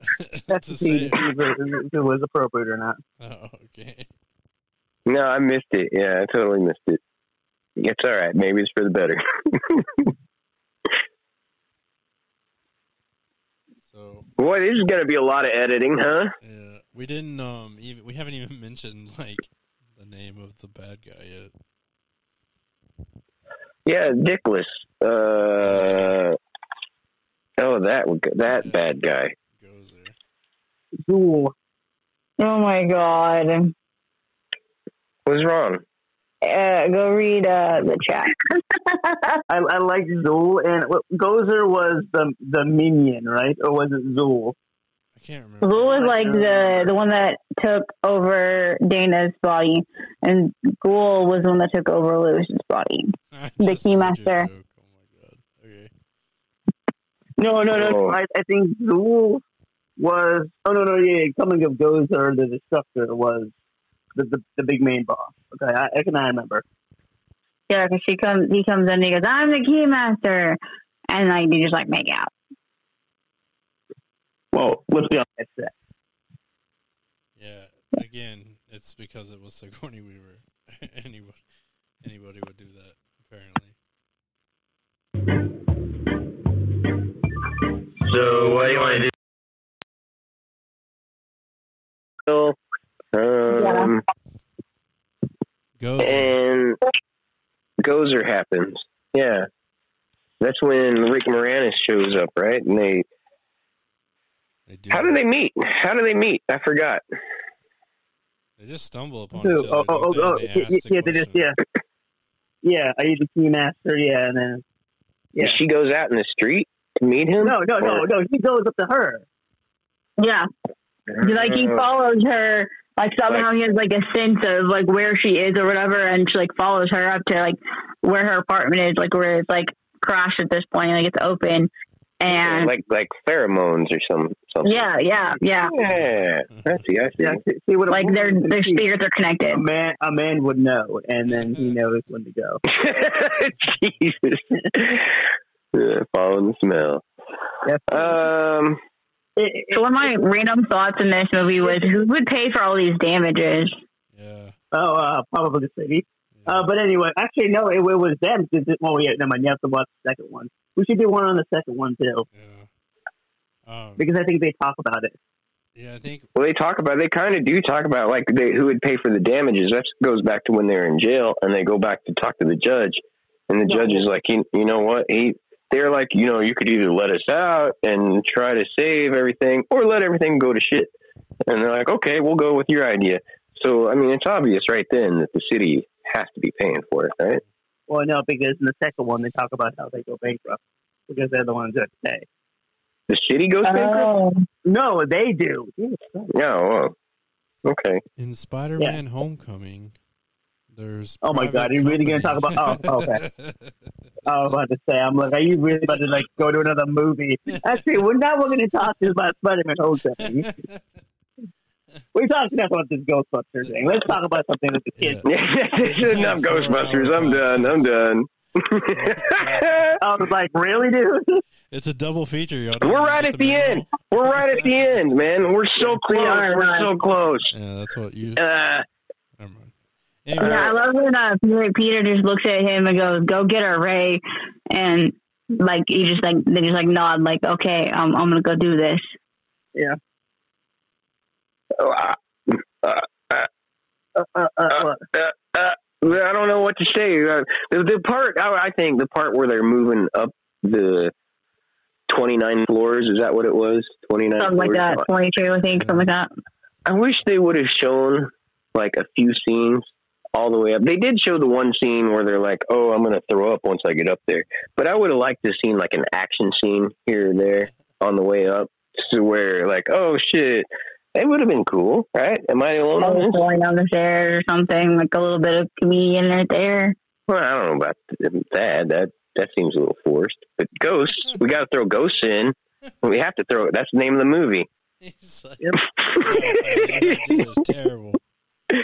That's to to see if it, if it was appropriate or not. oh, okay. No, I missed it. Yeah, I totally missed it. It's all right. Maybe it's for the better. So, Boy, this is going to be a lot of editing, huh? yeah, we didn't um even we haven't even mentioned like the name of the bad guy yet. Yeah, Dickless. Uh, oh, that that bad guy. Goes. Zuul. Oh my god. What's wrong? Uh, go read uh, the chat. I, I like Zuul, and Gozer was the the minion, right? Or was it Zuul? I can't remember. Lou was like the the one that took over Dana's body, and Ghoul was the one that took over Lewis's body. The just heard your Keymaster. Oh my god. Okay. No, no, no. Oh. I, I think Zuul was. Oh no, no, yeah. yeah, Coming of Gozer, the Destructor, was the the, the big main boss. Okay, I, I can I remember. Yeah, because she comes, he comes in, and he goes, "I'm the Keymaster," and like they just like make out. Well, let's be honest. That's that. Yeah. Again, it's because it was Sigourney Weaver. anybody, anybody would do that. Apparently. So, what do you want to do? Um, Goes. and Gozer happens. Yeah, that's when Rick Moranis shows up, right? And they, They do. how do they meet? How do they meet? I forgot. They just stumble upon Who? each Oh, other. oh, don't oh, they? oh, they yeah, the yeah, they just question. yeah, yeah. Are you the Keymaster? Yeah, and then yeah. She goes out in the street to meet him. No, no, no, no. He goes up to her. Yeah, like he Uh, follows her Like somehow he has like a sense of like where she is or whatever, and she like follows her up to like where her apartment is, like where it's like crashed at this point, like it's open, and like like pheromones or some something. yeah, yeah, yeah, Yeah, I see. I see. Yeah, see, see what like their their see. spirits are connected. A man, a man would know, and then he knows when to go. Jesus. Yeah, following the smell. Um, It, it, So one of my random thoughts in this movie was who would pay for all these damages? Yeah. oh, uh, probably the city. Uh, but anyway, actually, no, it, it was them. Because it, well, yeah, never mind. You have to watch the second one. We should do one on the second one too, Yeah. Um, because I think they talk about it. yeah, I think well, they talk about. They kind of do talk about like they, who would pay for the damages. That goes back to when they're in jail, and they go back to talk to the judge, and the No. judge is like, you, you know what? He, they're like, you know, you could either let us out and try to save everything, or let everything go to shit. And they're like, okay, we'll go with your idea. So, I mean, it's obvious right then that the city has to be paying for it, right? Well, no, because in the second one they talk about how they go bankrupt because they're the ones that pay. The city goes oh. bankrupt. Oh, No, they do. Yeah. Well, okay. in Spider-Man: Homecoming, there's. Oh my God, are you really gonna talk about- oh, okay. I was about to say, I'm like, are you really about to like go to another movie? Actually, we're not. We're going to talk just about Spider-Man Homecoming. We're talking about this Ghostbusters thing. Let's talk about something with the kids. this is enough Ghostbusters. I'm done. I'm done. I was like, really, dude? It's a double feature, y'all. We're right at the end. We're right at the end, man. We're so close. We're so close. Yeah, that's what you. Uh, Never mind. Yeah, I love when uh, Peter, Peter just looks at him and goes, "Go get her, Ray," and like he just like they just like nod, like, "Okay, um, I'm gonna go do this." Yeah. uh, Uh, what? I don't know what to say. Uh, the, the part, I, I think, the part where they're moving up the 29 floors, is that what it was? 29 Something like that. Twenty-two, I think, something like that. I wish they would have shown like a few scenes all the way up. They did show the one scene where they're like, "Oh, I'm gonna throw up once I get up there," but I would have liked to seen like an action scene here or there on the way up, to where like, "Oh shit." It would have been cool, right? Am I alone on this? Going down the stairs or something, like a little bit of comedian right there. Well, I don't know about that. That that seems a little forced. But ghosts, we got to throw ghosts in. We have to throw. That's the name of the movie. He's like, oh, Yep. it's terrible.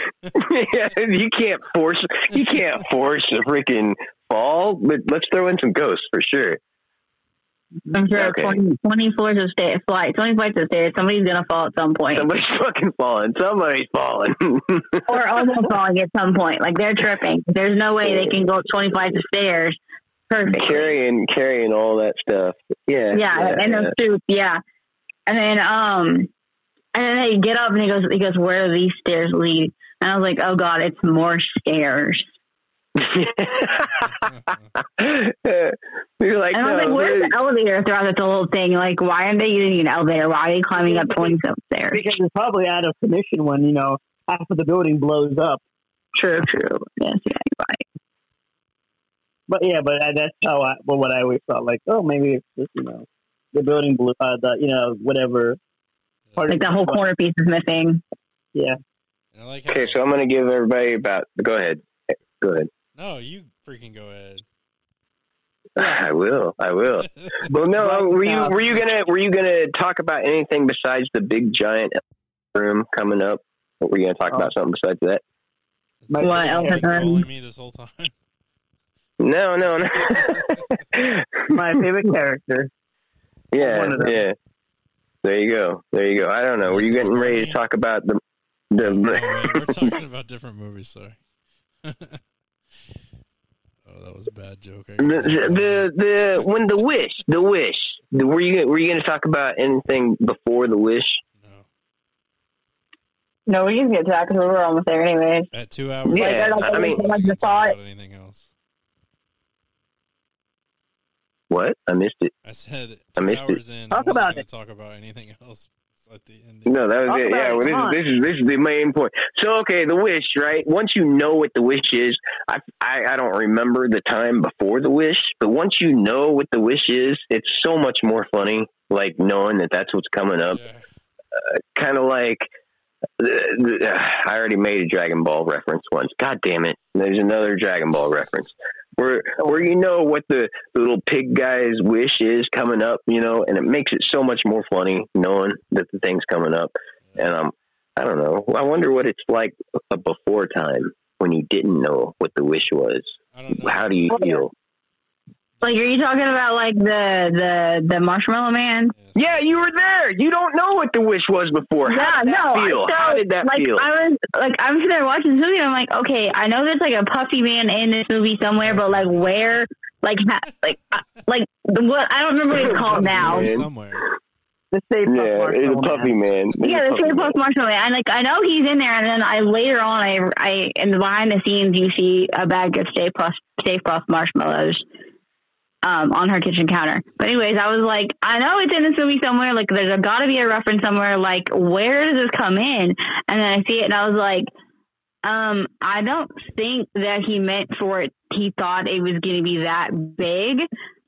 yeah, you can't force you can't force a freaking fall, but let's throw in some ghosts for sure. I'm sure Okay. 20, 20 floors of stairs, flight, 20 flights of stairs. Somebody's gonna fall at some point, Somebody's fucking falling. Somebody's falling. or almost falling at some point. Like they're tripping. There's no way they can go 20 flights of stairs perfectly. carrying carrying all that stuff. Yeah. yeah, and those suits, yeah. And then um and then they get up and he goes he goes, Where do these stairs lead? And I was like, Oh god, it's more stairs. You're like, And I was no, like, Where's the elevator throughout this whole thing? Like, why aren't they using an elevator? Why are they climbing up twenty some stairs? Because it's probably out of commission when you know half of the building blows up. True, true. Yes, yeah, right. But yeah, but that's how I. Well, what I always thought, like, oh, maybe it's just you know the building blew. Uh, the you know whatever. Part Like of the whole corner piece is missing. Yeah. I like how, okay, so I'm gonna give everybody about. Go ahead. Go ahead. no, you freaking go ahead. I will. I will. Well, no. Right uh, were you were you gonna were you gonna talk about anything besides the big giant room coming up? Or were you gonna talk Oh. about something besides that? My What favorite else You've been is me this whole time. No, no, no. My favorite character. yeah, One of them. yeah. There you go. There you go. I don't know. Were you getting ready to talk about the No, man, we're talking about different movies. Sorry. oh, that was a bad joke. The, the the when the wish the wish the, were you were you going to talk about anything before the wish? no. No, we can get to that because we were almost there anyways. At two hours. Yeah, Like, I mean- like the Talk thought. anything else. What I missed it. I said I two missed it. hours in. Talk I wasn't about it. Talk about anything else at the end. No, that was Talk it. Yeah, well, this is this is this is the main point. So, okay, the wish, right? Once you know what the wish is, I, I I don't remember the time before the wish, but once you know what the wish is, it's so much more funny. Like knowing that that's what's coming up. Yeah. Uh, kind of like uh, uh, I already made a Dragon Ball reference once. God damn it! There's another Dragon Ball reference where where you know what the, the little pig guy's wish is coming up, you know, and it makes it so much more funny knowing that the thing's coming up. And um, I don't know. I wonder what it's like a before time when you didn't know what the wish was. I don't know. How do you feel? Like, are you talking about like the the the Marshmallow Man? Yeah, you were there. You don't know what the wish was before. How Yeah, did that no. feel? So, How did that like, feel? I was like, I'm sitting there watching this movie, and I'm like, okay, I know there's like a puffy man in this movie somewhere, but like where? Like, ha- like, uh, like what? I don't remember what it's called now. Somewhere. The Stay Puft yeah, it's Marshmallow a puffy man. It's Yeah, the puffy Stay man. Puft Marshmallow Man. And like, I know he's in there, and then I later on, I, I in the behind the scenes, you see a bag of Stay Puft, Stay Puft marshmallows. Um, on her kitchen counter. But anyways, I was like, I know it's in this movie somewhere. Like, there's got to be a reference somewhere. Like, where does this come in? And then I see it, and I was like, um, I don't think that he meant for it. He thought it was going to be that big.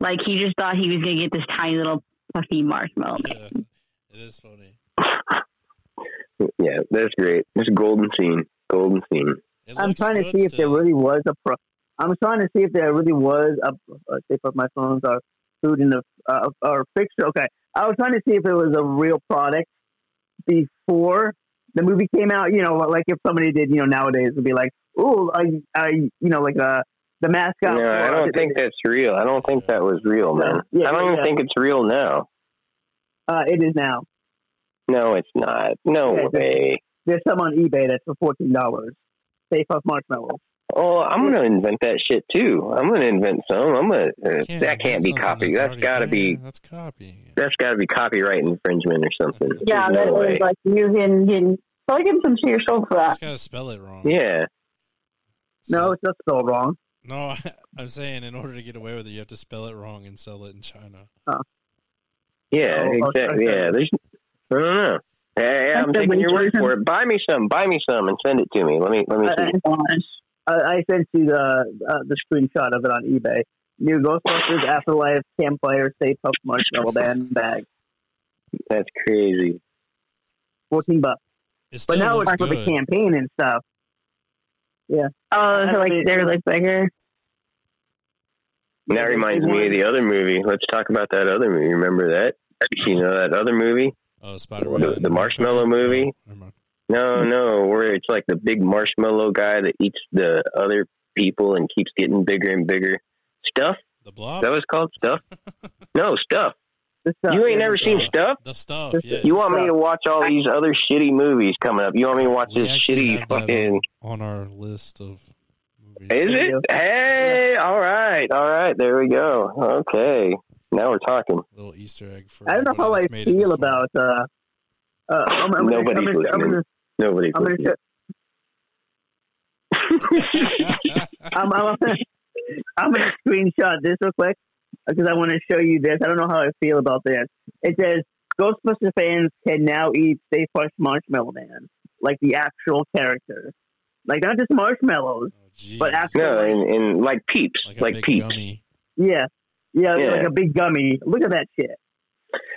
Like, he just thought he was going to get this tiny little puffy marshmallow. Yeah, it is funny. Yeah, that's great. It's a golden scene. Golden scene. I'm trying to good see if there really was a pro. I'm trying to see if there really was a, a Stay Puft Marshmallows or food in the uh, or fixture. Okay, I was trying to see if it was a real product before the movie came out. You know, like if somebody did, you know, nowadays would be like, "Ooh, I, I, you know, like uh, the mascot." No, I don't think that's real. I don't think that was real, man. Yeah, I don't yeah, even yeah. think it's real now. uh, it is now. No, it's not. No Yeah, way. There's some on eBay that's for fourteen dollars. Stay Puft Marshmallows. Oh, I'm gonna invent that shit too. I'm gonna invent some. I'm gonna. Uh, that can't be something copy. that's That's already got to be. That's copy. That's got to be copyright infringement or something. Yeah, There's that no is way. like you can you can probably give some to your soul for that. Just gotta spell it wrong. Yeah. No, it's just spelled wrong. no. I'm saying in order to get away with it, you have to spell it wrong and sell it in China. Yeah. Oh, exactly. okay. Yeah. There's. I don't know. Yeah, yeah, I'm taking your word for it. Buy me some. Buy me some and send it to me. Let me. Let me see. I, I sent you the uh, the screenshot of it on eBay. New Ghostbusters Afterlife Campfire Stay Puft Marshmallow Band bag, That's crazy. fourteen bucks. It But now it's for the campaign and stuff. Yeah. Oh, so like they're like bigger. And that reminds me of the other movie. Let's talk about that other movie. Remember that? You know that other movie? Oh, Spider The- the Marshmallow movie? never mind. No, no, where it's like the big marshmallow guy that eats the other people and keeps getting bigger and bigger. Stuff? The Is blob. that was called? Stuff? No, stuff. You ain't yeah, never seen stuff. stuff? The stuff. Yeah. You want me to watch all these other shitty movies coming up? You want me to watch We this shitty have that fucking. on our list of movies. Is Yeah. it? Hey, all right, all right, there we go. Okay, now we're talking. little Easter egg for. I don't know how I everybody that's made it feel about. Uh, uh, I'm, I'm gonna, Nobody's I'm gonna, I'm listening. gonna, Nobody's I'm gonna, listening. I'm, I'm, I'm gonna screenshot this real quick because I want to show you this. I don't know how I feel about this. It says Ghostbusters fans can now eat Stay Puft Marshmallow Man, like the actual character, like not just marshmallows, Oh, but actual. No, like, and, and like peeps, like like, big peeps. gummy. yeah, yeah, Yeah. like a big gummy. Look at that shit.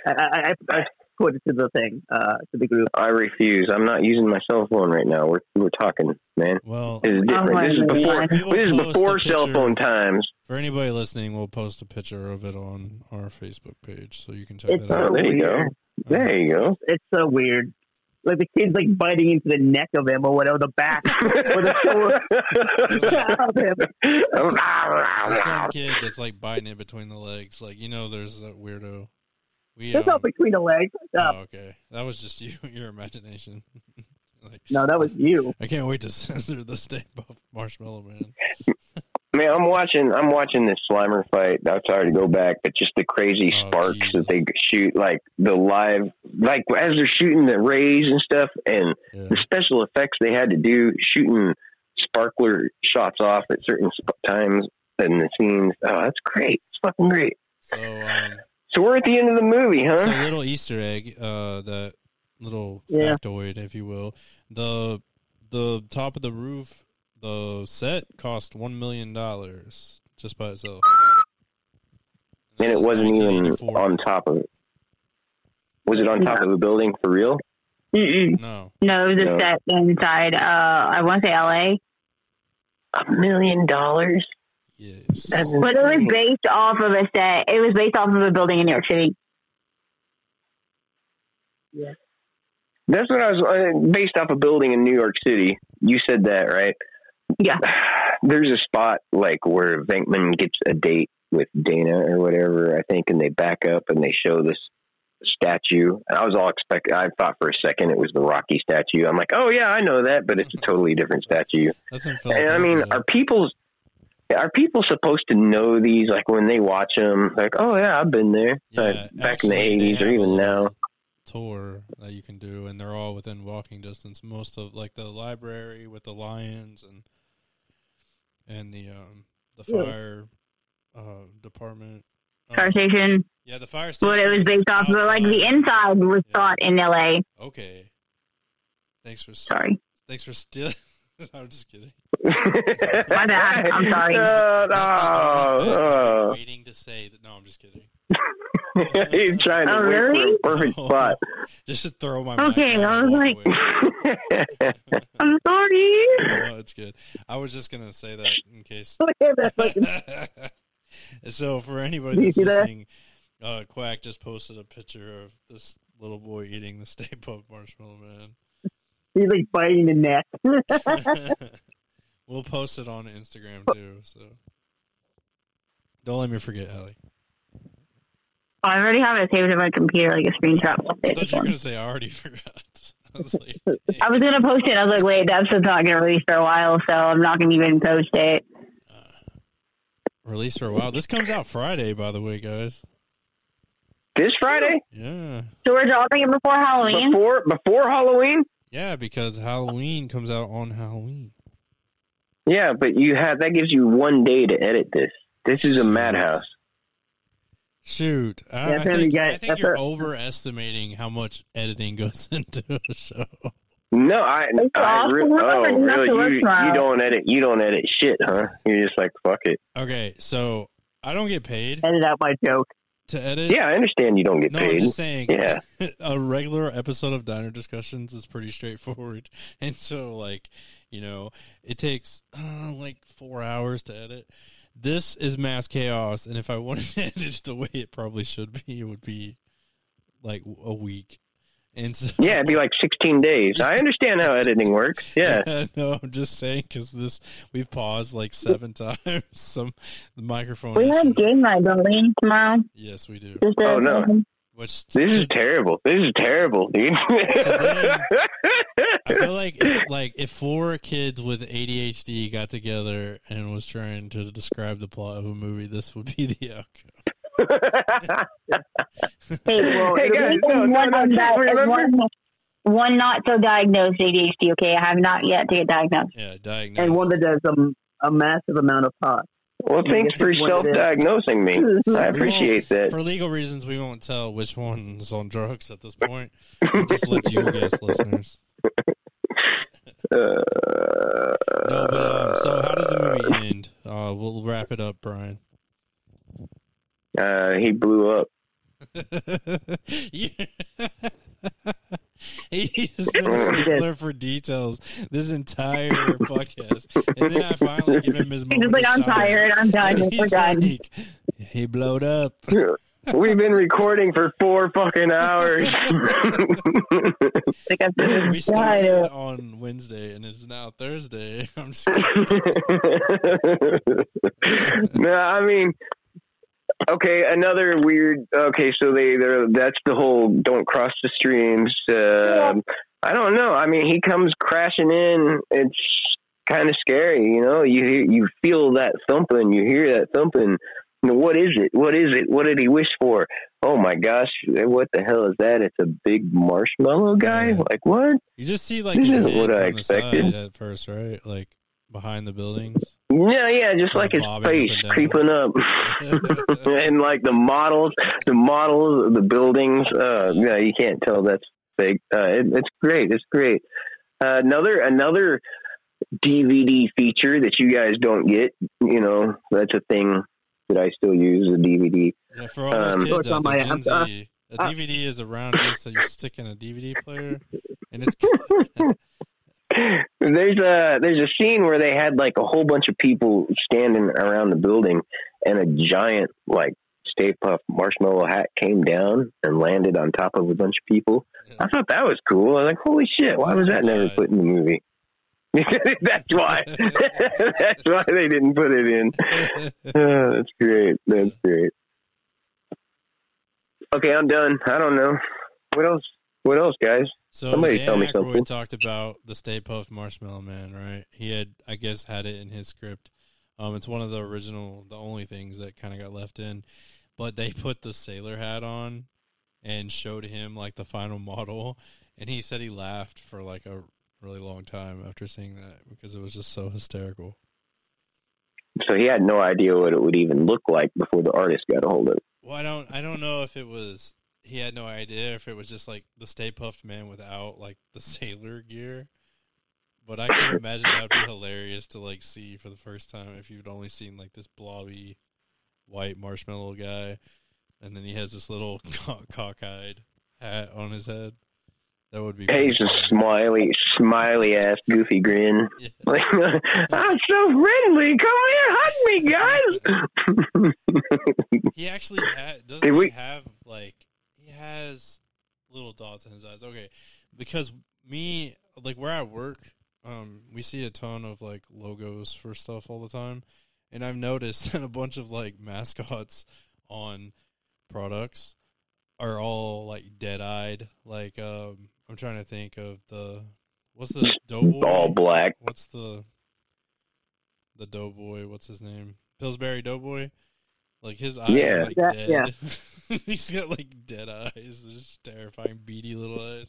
I, I, I, I put it to the thing, uh, to the group. I refuse. I'm not using my cell phone right now. We're we're talking, man. Well, This is different. Oh, this is before. We will This is before cell phone times. for anybody listening, we'll post a picture of it on our Facebook page, so you can check It's that Oh, out. there you go. There you go. It's so weird. Like the kid's like biting into the neck of him or whatever, the back or the shoulder of him. There's some kid that's like biting it between the legs. Like you know, there's that weirdo. We That's um, not between the legs. Oh, okay, that was just you, your imagination. like, No, that was you. I can't wait to censor the Stay Puft Marshmallow Man. Man, I'm watching. I'm watching this Slimer fight. I'm sorry to go back, but just the crazy Oh, sparks Jesus. that they shoot, like the live, like as they're shooting the rays and stuff, and Yeah. the special effects they had to do shooting sparkler shots off at certain sp- times in the scenes. Oh, that's great. It's fucking great. So, um, So we're at the end of the movie, huh? A little Easter egg, uh, that little Yeah. factoid, if you will. The the top of the roof, the set cost one million dollars just by itself. and This it is wasn't even on top of it. Was it on top of the building for real? Mm-mm. No. No, it was a No. set inside. Uh, I want to say L.A., A million dollars? Yes. But it was based off of a set. It was based off of a building in New York City. That's what I was uh, based off a building in New York City. You said that, right? Yeah. There's a spot like where Venkman gets a date with Dana or whatever, I think, and they back up and they show this statue. And I was all expect. I thought for a second it was the Rocky statue. I'm like, oh yeah, I know that, but it's a totally different statue. That's in And I mean, Philadelphia. are people are people supposed to know these? Like when they watch them, like, oh yeah, I've been there. Yeah, like, back in the '80s or even now. Tour that you can do, and they're all within walking distance. Most of like the library with the lions and and the um the Yeah. fire uh department. Um, Car station. yeah, the fire station. But it was based off of like the inside was Yeah. shot in L.A. Okay. Thanks for Sorry. thanks for still. I'm just kidding. My bad. I'm sorry. Uh, That's the only fact I've been no, waiting to say that. No, I'm just kidding. He's trying to Oh, wait really? for a perfect No. spot. Just throw my. Okay, mic I was like- I'm sorry. no, it's good. I was just gonna say that in case. Look at that fucking so for anybody Do you that's see that? listening, uh, Quack just posted a picture of this little boy eating the Stay Puft Marshmallow He's like biting the neck. We'll post it on Instagram too. So don't let me forget, Allie. I already have it saved in my computer, like a screenshot. I'll thought you were gonna say I already forgot. I was like, I was gonna post it. I was like, wait, the episode's not gonna release for a while, so I'm not gonna even post it. uh, release for a while. This comes out Friday, by the way, guys. this Friday Yeah, So we're dropping it before Halloween. before before Halloween. Yeah, because Halloween comes out on Halloween. Yeah, but you have that gives you one day to edit this. This is a madhouse. Shoot, I, Yeah, I Family think, Guy- I think you're a- overestimating how much editing goes into a show. No, I, It's I awesome. re- oh not gonna have to really? You, you don't edit. You don't edit shit, huh? You're just like fuck it. Okay, so I don't get paid Edit out my joke. To edit. Yeah, I understand you don't get No, I'm paid. just saying. Yeah. a regular episode of Diner Discussions is pretty straightforward, and so like, you know, it takes uh, like four hours to edit. This is mass chaos, and if I wanted to edit it the way it probably should be, it would be like a week. And so, Yeah, it'd be like 16 days. I understand how editing works. Yeah. no, I'm just saying because this we've paused like seven times. Some the microphone. We have issue. game night, don't we, tomorrow? Yes, we do. Oh, no. Which This is terrible. This is terrible, dude. I feel like it's like if four kids with ADHD got together and was trying to describe the plot of a movie, this would be the outcome. Hey, well, Hey, guys, the no, no, one, no, on that is remember- one, one not so diagnosed ADHD. Okay, I have not yet to get diagnosed. Yeah, diagnosed. And one that does um, a massive amount of pot. well, thanks for self-diagnosing me. I appreciate that. For legal reasons, we won't tell which one's on drugs at this point. We'll just let you guess, listeners. Uh, No, but um, so how does the movie end? Uh, we'll wrap it up, Brian. Uh, he blew up. Yeah. He's been a stickler for details this entire podcast, and then I finally give him his He's moment. just like, I'm shine. tired. I'm done. We're done. like, he blowed up. We've been recording for four fucking hours. Like, I'm We started on Wednesday, and it's now Thursday. I'm just no, I mean, okay, another weird. Okay, so they they're that's the whole don't cross the streams. Um I don't know. I mean, he comes crashing in. It's kind of scary, you know. You hear, you feel that thumping. You hear that thumping. You know, what is it? What is it? What did he wish for? Oh my gosh, what the hell is that? It's a big marshmallow guy. Yeah. Like what? you just see like This his isn't head what I from the expected. side at first, right? Like behind the buildings. Yeah, yeah, just like his Bobbing up face creeping up, and like the models, the models of the buildings. Uh, yeah, you can't tell that's fake. Uh, it, it's great. It's great. Uh, another another DVD feature that you guys don't get. You know, that's a thing that I still use. A DVD. Yeah, for all those Um, kids It's out on there, my Gen app. Uh, Z, a DVD is a round disc that you stick in a DVD player, and it's there's a there's a scene where they had like a whole bunch of people standing around the building, and a giant like Stay Puft marshmallow hat came down and landed on top of a bunch of people. I thought that was cool. I was like, holy shit! Why was that never put in the movie? that's why. that's why they didn't put it in. Oh, that's great. That's great. Okay, I'm done. I don't know what else. What else, guys? So Somebody Dan tell me Aykroyd something. talked about the Stay Puft Marshmallow Man, right? He had, I guess, had it in his script. Um, it's one of the original, the only things that kind of got left in. But they put the sailor hat on and showed him like the final model, and he said he laughed for like a really long time after seeing that because it was just so hysterical. So he had no idea what it would even look like before the artist got a hold of it. Well, I don't, I don't know if it was he had no idea if it was just like the Stay Puft Man without like the sailor gear. But I can imagine that would be hilarious to like see for the first time if you'd only seen like this blobby white marshmallow guy, and then he has this little co- cockeyed hat on his head. That would be. Hey, he's a smiley, smiley ass, goofy grin. funny. Like, I'm so friendly. Come here, hug me, guys. He actually ha- doesn't Did we- have like has little dots in his eyes. Okay, because me like where I work, um, we see a ton of like logos for stuff all the time, and I've noticed that a bunch of like mascots on products are all like dead eyed. Like um, I'm trying to think of the what's the doughboy All black. What's the the doughboy? What's his name? Pillsbury Doughboy. Like his eyes Yeah. are like Yeah, dead. He's got like dead eyes. They're just terrifying, beady little eyes.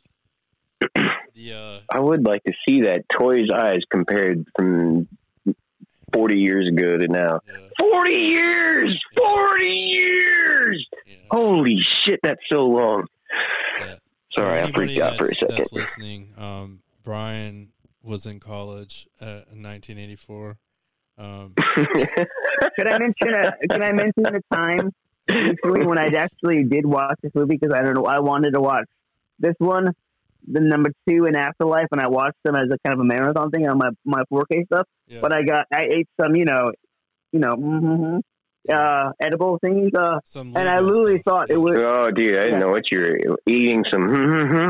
The uh, I would like to see that Toy's eyes compared from 40 years ago to now. yeah, 40 years! 40 years! yeah, Holy shit, that's so long. yeah. Sorry, I anybody freaked out for a second. That's listening. Um, Brian was in college uh, in 1984. Um, Could I mention? A, can I mention the time recently when I actually did watch this movie because I don't know I wanted to watch this one, the number two in Afterlife, and I watched them as a kind of a marathon thing on my my 4K stuff. yeah, But I got I ate some, you know, you know, mhm, uh, edible things, uh, some and I literally stuff, thought it was oh, dude, I didn't know what you were eating. Some,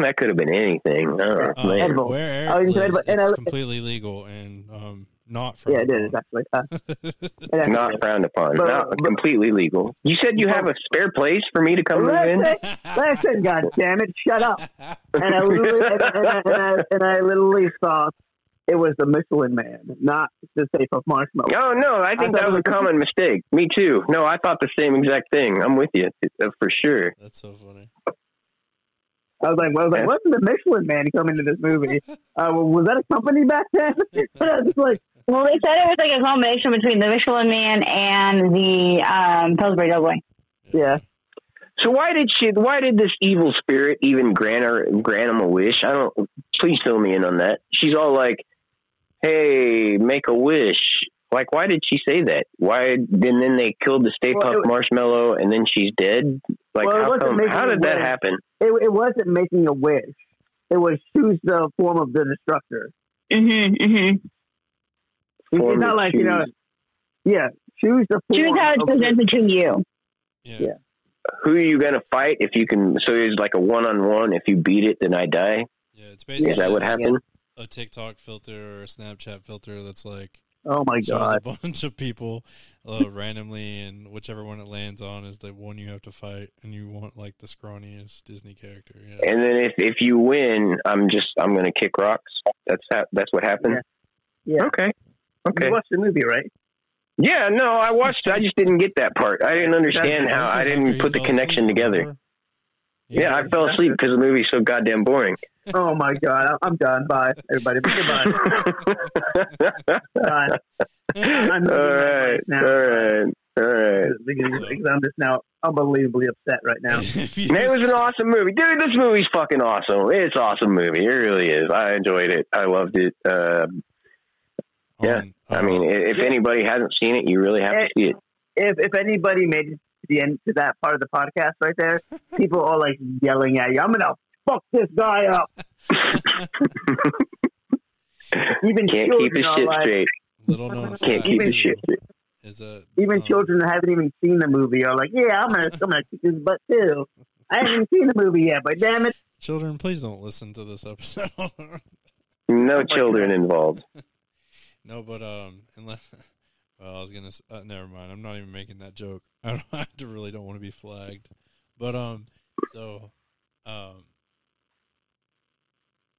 that could have been anything. Oh, Uh, man. edible. Where I Eric was lives, edible, and it's I- completely legal and um, not from. yeah, it is actually. Uh, it Not frowned upon. But- Not but- completely legal. You said you have a spare place for me to come move in? Listen, listen, God damn it, shut up! And I literally, and, and, I, and, I, and I literally thought it was the Michelin Man, not the Safe of Marshmallow. Oh no, I think I that thought was a was- common mistake. Me too. No, I thought the same exact thing. I'm with you uh, for sure. That's so funny. I was like, well, I was like, Yeah. what's the Michelin Man coming into this movie? Uh, well, was that a company back then? I was just like, Well, they said it was like a combination between the Michelin Man and the um, Pillsbury Doughboy. yeah. So why did she? Why did this evil spirit even grant her grant him a wish? I don't. Please fill me in on that. She's all like, "Hey, make a wish." Like, why did she say that? Why? And then they killed the Stay Well, Puft it Marshmallow, and then she's dead. Like, Well, how come? How did that wish. happen? It, it wasn't making a wish. It was choose the form of the destructor. Mm-hmm, mm-hmm. It's not to like, you know, yeah, choose the form. Choose how it's of the- presented to you. Yeah. Yeah. Who are you gonna fight if you can? So it's like a one on one. If you beat it, then I die. Yeah, it's basically Is that what happened? a TikTok filter or a Snapchat filter that's like Oh my god. a bunch of people uh, randomly, and whichever one it lands on is the one you have to fight, and you want like the scrawniest Disney character. Yeah, And then if if you win, I'm just I'm gonna kick rocks. That's how, that's what happened. Yeah. Okay. Okay. You watched the movie, right? Yeah. No, I watched. I just didn't get that part. I didn't understand how. I didn't put the connection together. before? Yeah, I fell asleep because the movie's so goddamn boring. Oh my god, I'm done. Bye, everybody. Goodbye. Bye. I'm all right. All right. All right. Because, I'm just now unbelievably upset right now. Man, it was an awesome movie, dude. This movie's fucking awesome. It's an awesome movie. It really is. I enjoyed it. I loved it. Uh, yeah. on, I uh, mean, i- if anybody hasn't seen it, you really have to see it. If if anybody made it to the end to that part of the podcast right there, people are like yelling at you. I'm gonna fuck this guy up. Even Can't keep his children are shit like, straight. Little known Can't keep his Even- shit straight. is a even um, children that haven't even seen the movie are like, yeah, I'm gonna, I'm gonna kick his butt too. I haven't seen the movie yet, but damn it, children. Please don't listen to this episode. No children involved. No, but um, unless well, I was gonna. Uh, never mind. I'm not even making that joke. I, don't, I really don't want to be flagged. But um, so um,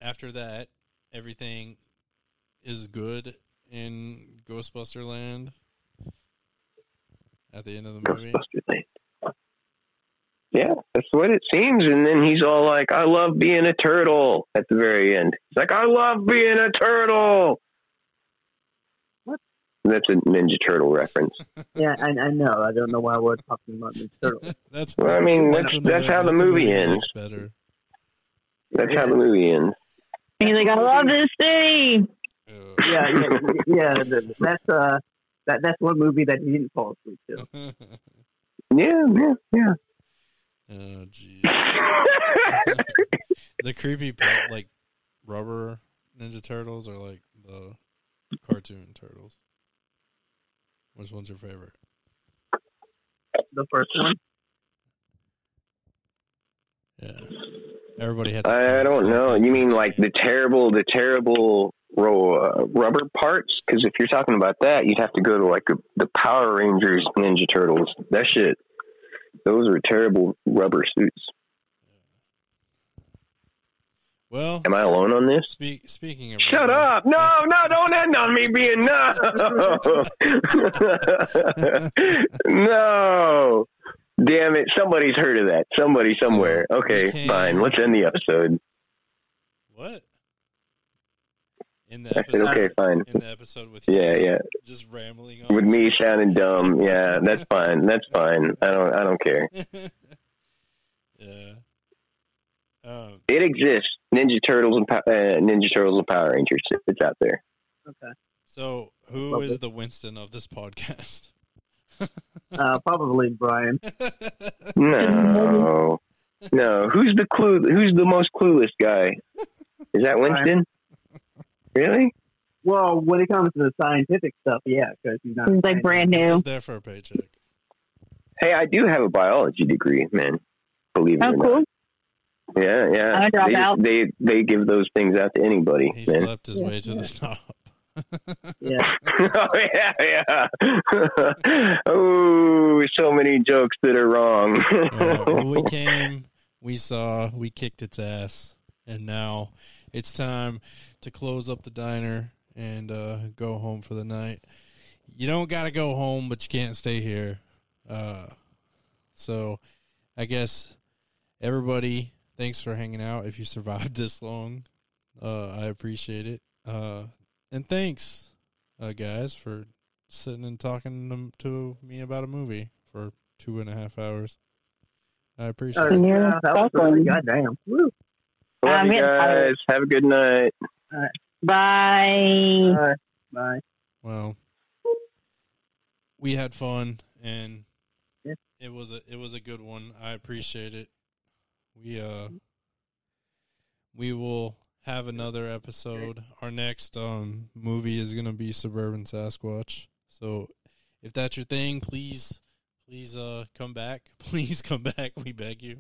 after that, everything is good in Ghostbuster Land. At the end of the movie, Yeah, that's what it seems. And then he's all like, I love being a turtle at the very end. He's like, I love being a turtle. What? That's a Ninja Turtle reference. yeah, I, I know. I don't know why we're talking about this turtle. that's. Well, I mean, that's- another- that's how the a movie ends. Better. That's how the movie ends. He's like, I love this city. Uh, Yeah, yeah, yeah. That's uh, that that's one movie that he didn't fall asleep to. Yeah, yeah, yeah. oh jeez. the creepy like rubber Ninja Turtles or like the cartoon turtles? Which one's your favorite? The first one. Yeah, everybody has. I, favorite, don't know. You mean like the terrible, the terrible ro- uh, rubber parts? Because if you're talking about that, you'd have to go to like a, the Power Rangers Ninja Turtles. That shit. Those are terrible rubber suits. Well, Am I alone on this? speak, speaking of. Shut rubber- up! No, no, don't end on me being no. no. Damn it! Somebody's heard of that. Somebody somewhere. we Okay, can- fine. Let's end the episode. What? In the I said, episode. okay, fine. In the episode with you Yeah, just, yeah. just rambling on. With me sounding dumb. Yeah, that's fine. That's fine. I don't. I don't care. yeah. Um, It exists. Ninja Turtles and uh, Ninja Turtles and Power Rangers. It's out there. Okay. so, who Lovely. is the Winston of this podcast? Uh, probably Brian. No, no. Who's the clue? Who's the most clueless guy? Is that Winston? Really? Well, when it comes to the scientific stuff, yeah, because he's not. He's like brand new. just there for a paycheck. Hey, I do have a biology degree, man. Believe it Oh, or cool. not. Yeah, yeah. I'm they, dropout. they they give those things out to anybody, He man. slept his way to the top. Yeah. oh yeah, yeah. oh, so many jokes that are wrong. Well, we came, we saw, we kicked its ass, and now it's time to close up the diner and uh, go home for the night. You don't got to go home, but you can't stay here. Uh, so, I guess everybody, thanks for hanging out. If you survived this long, uh, I appreciate it. Uh, and thanks, uh, guys, for sitting and talking to- to me about a movie for two and a half hours. I appreciate Uh, it. You're yeah, that was really welcome. goddamn. Woo. Love I'm you getting guys. tired. Have a good night. Bye. Bye. Bye. Well, we had fun, and Yeah. it was a it was a good one. I appreciate it. We uh, we will have another episode. Our next um movie is gonna be Suburban Sasquatch. So, if that's your thing, please, please uh come back. Please come back. We beg you.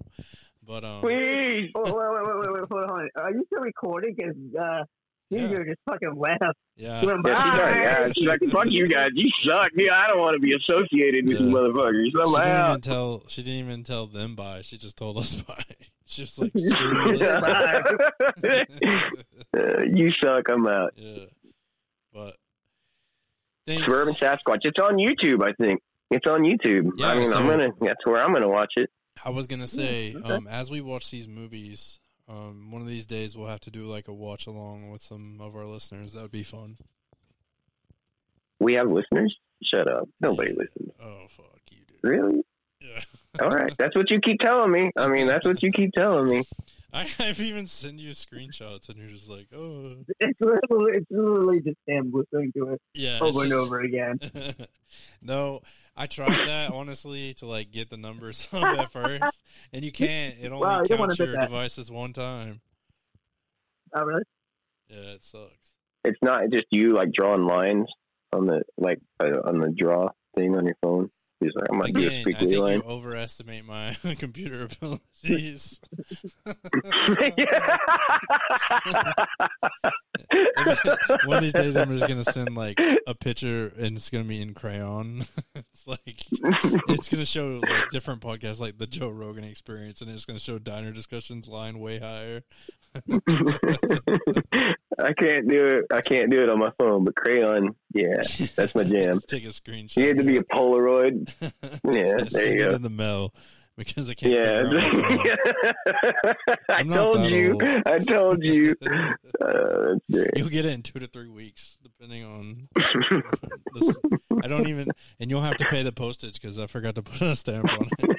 But um, Please. Wait, wait, wait, wait, wait, hold on. Are you still recording? Because uh, Yeah. Ginger just fucking left. yeah, went, Yeah, she's like, yeah, she's like, fuck you guys, you suck. Yeah, I don't want to be associated with you Yeah. motherfuckers. she I'm didn't even tell. She didn't even tell them bye. She just told us bye. She was like, "Screw this." Uh, you suck. I'm out. Yeah. But thanks. Suburban Sasquatch. It's on YouTube. I think it's on YouTube. Yeah, I mean, so- I'm gonna. That's where I'm gonna watch it. I was gonna say, okay. um, as we watch these movies, um, one of these days we'll have to do like a watch along with some of our listeners. That would be fun. We have listeners. Shut up. Nobody listens. Oh fuck you, dude. Really? Yeah. All right. That's what you keep telling me. I mean, that's what you keep telling me. I, I've even sent you screenshots, and you're just like, oh, It's literally, it's literally just him listening to it yeah, over and over again. no, I tried that honestly to like get the numbers up at first, and you can't. It only Wow, you counts your devices one time. Oh, really? Yeah, it sucks. It's not just you like drawing lines on the like uh, on the draw thing on your phone. He's like, I'm gonna Again, I think you overestimate my computer abilities. One of these days, I'm just gonna send like a picture, and it's gonna be in crayon. it's like it's gonna show like different podcasts, like the Joe Rogan Experience, and it's gonna show diner discussions line way higher. I can't do it. I can't do it on my phone, but crayon, yeah, that's my jam. Take a screenshot. You had to be a Polaroid. Yeah, there Send you it go. in the mail because I can't. Yeah, out. I I'm not told you. old. I told you. Uh. You'll get it in two to three weeks, depending on. This, I don't even, and you'll have to pay the postage because I forgot to put a stamp on it.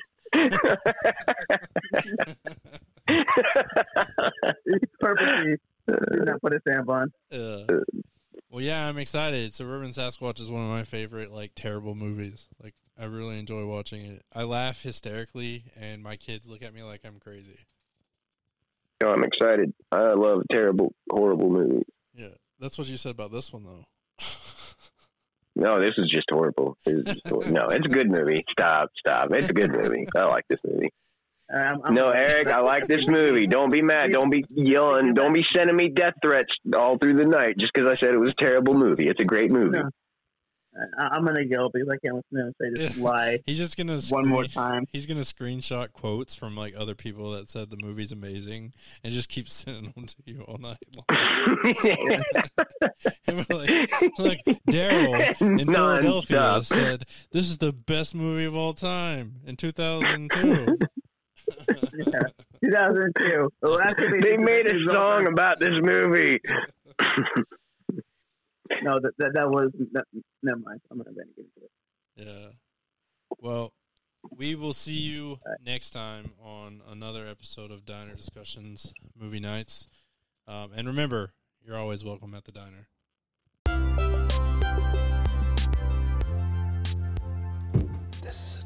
It's purposely did not put a stamp on. Uh, well, yeah, I'm excited. Suburban Sasquatch is one of my favorite like terrible movies. Like, I really enjoy watching it. I laugh hysterically, and my kids look at me like I'm crazy. No, I'm excited. I love terrible, horrible movies. Yeah, that's what you said about this one, though. No, this is just horrible. This is just hor- no, it's a good movie. Stop, stop. It's a good movie. I like this movie. Uh, I'm, I'm, No, Eric, I like this movie. Don't be mad. Don't be yelling. Don't be sending me death threats all through the night just because I said it was a terrible movie. It's a great movie. No. I- I'm gonna yell because I can't listen to him say this Yeah. lie He's just gonna one more time. He's gonna screenshot quotes from like other people that said the movie's amazing, and just keep sending them to you all night long. Like, like Daryl in Philadelphia Non-stop. said, "This is the best movie of all time" in 2002. Yeah. 2002. The last movie They made a song over. about this movie. No, that, that that was that, never mind. I'm not gonna get into it. Yeah. Well, we will see you next time on another episode of Diner Discussions Movie Nights. Um, and remember, you're always welcome at the diner. This is a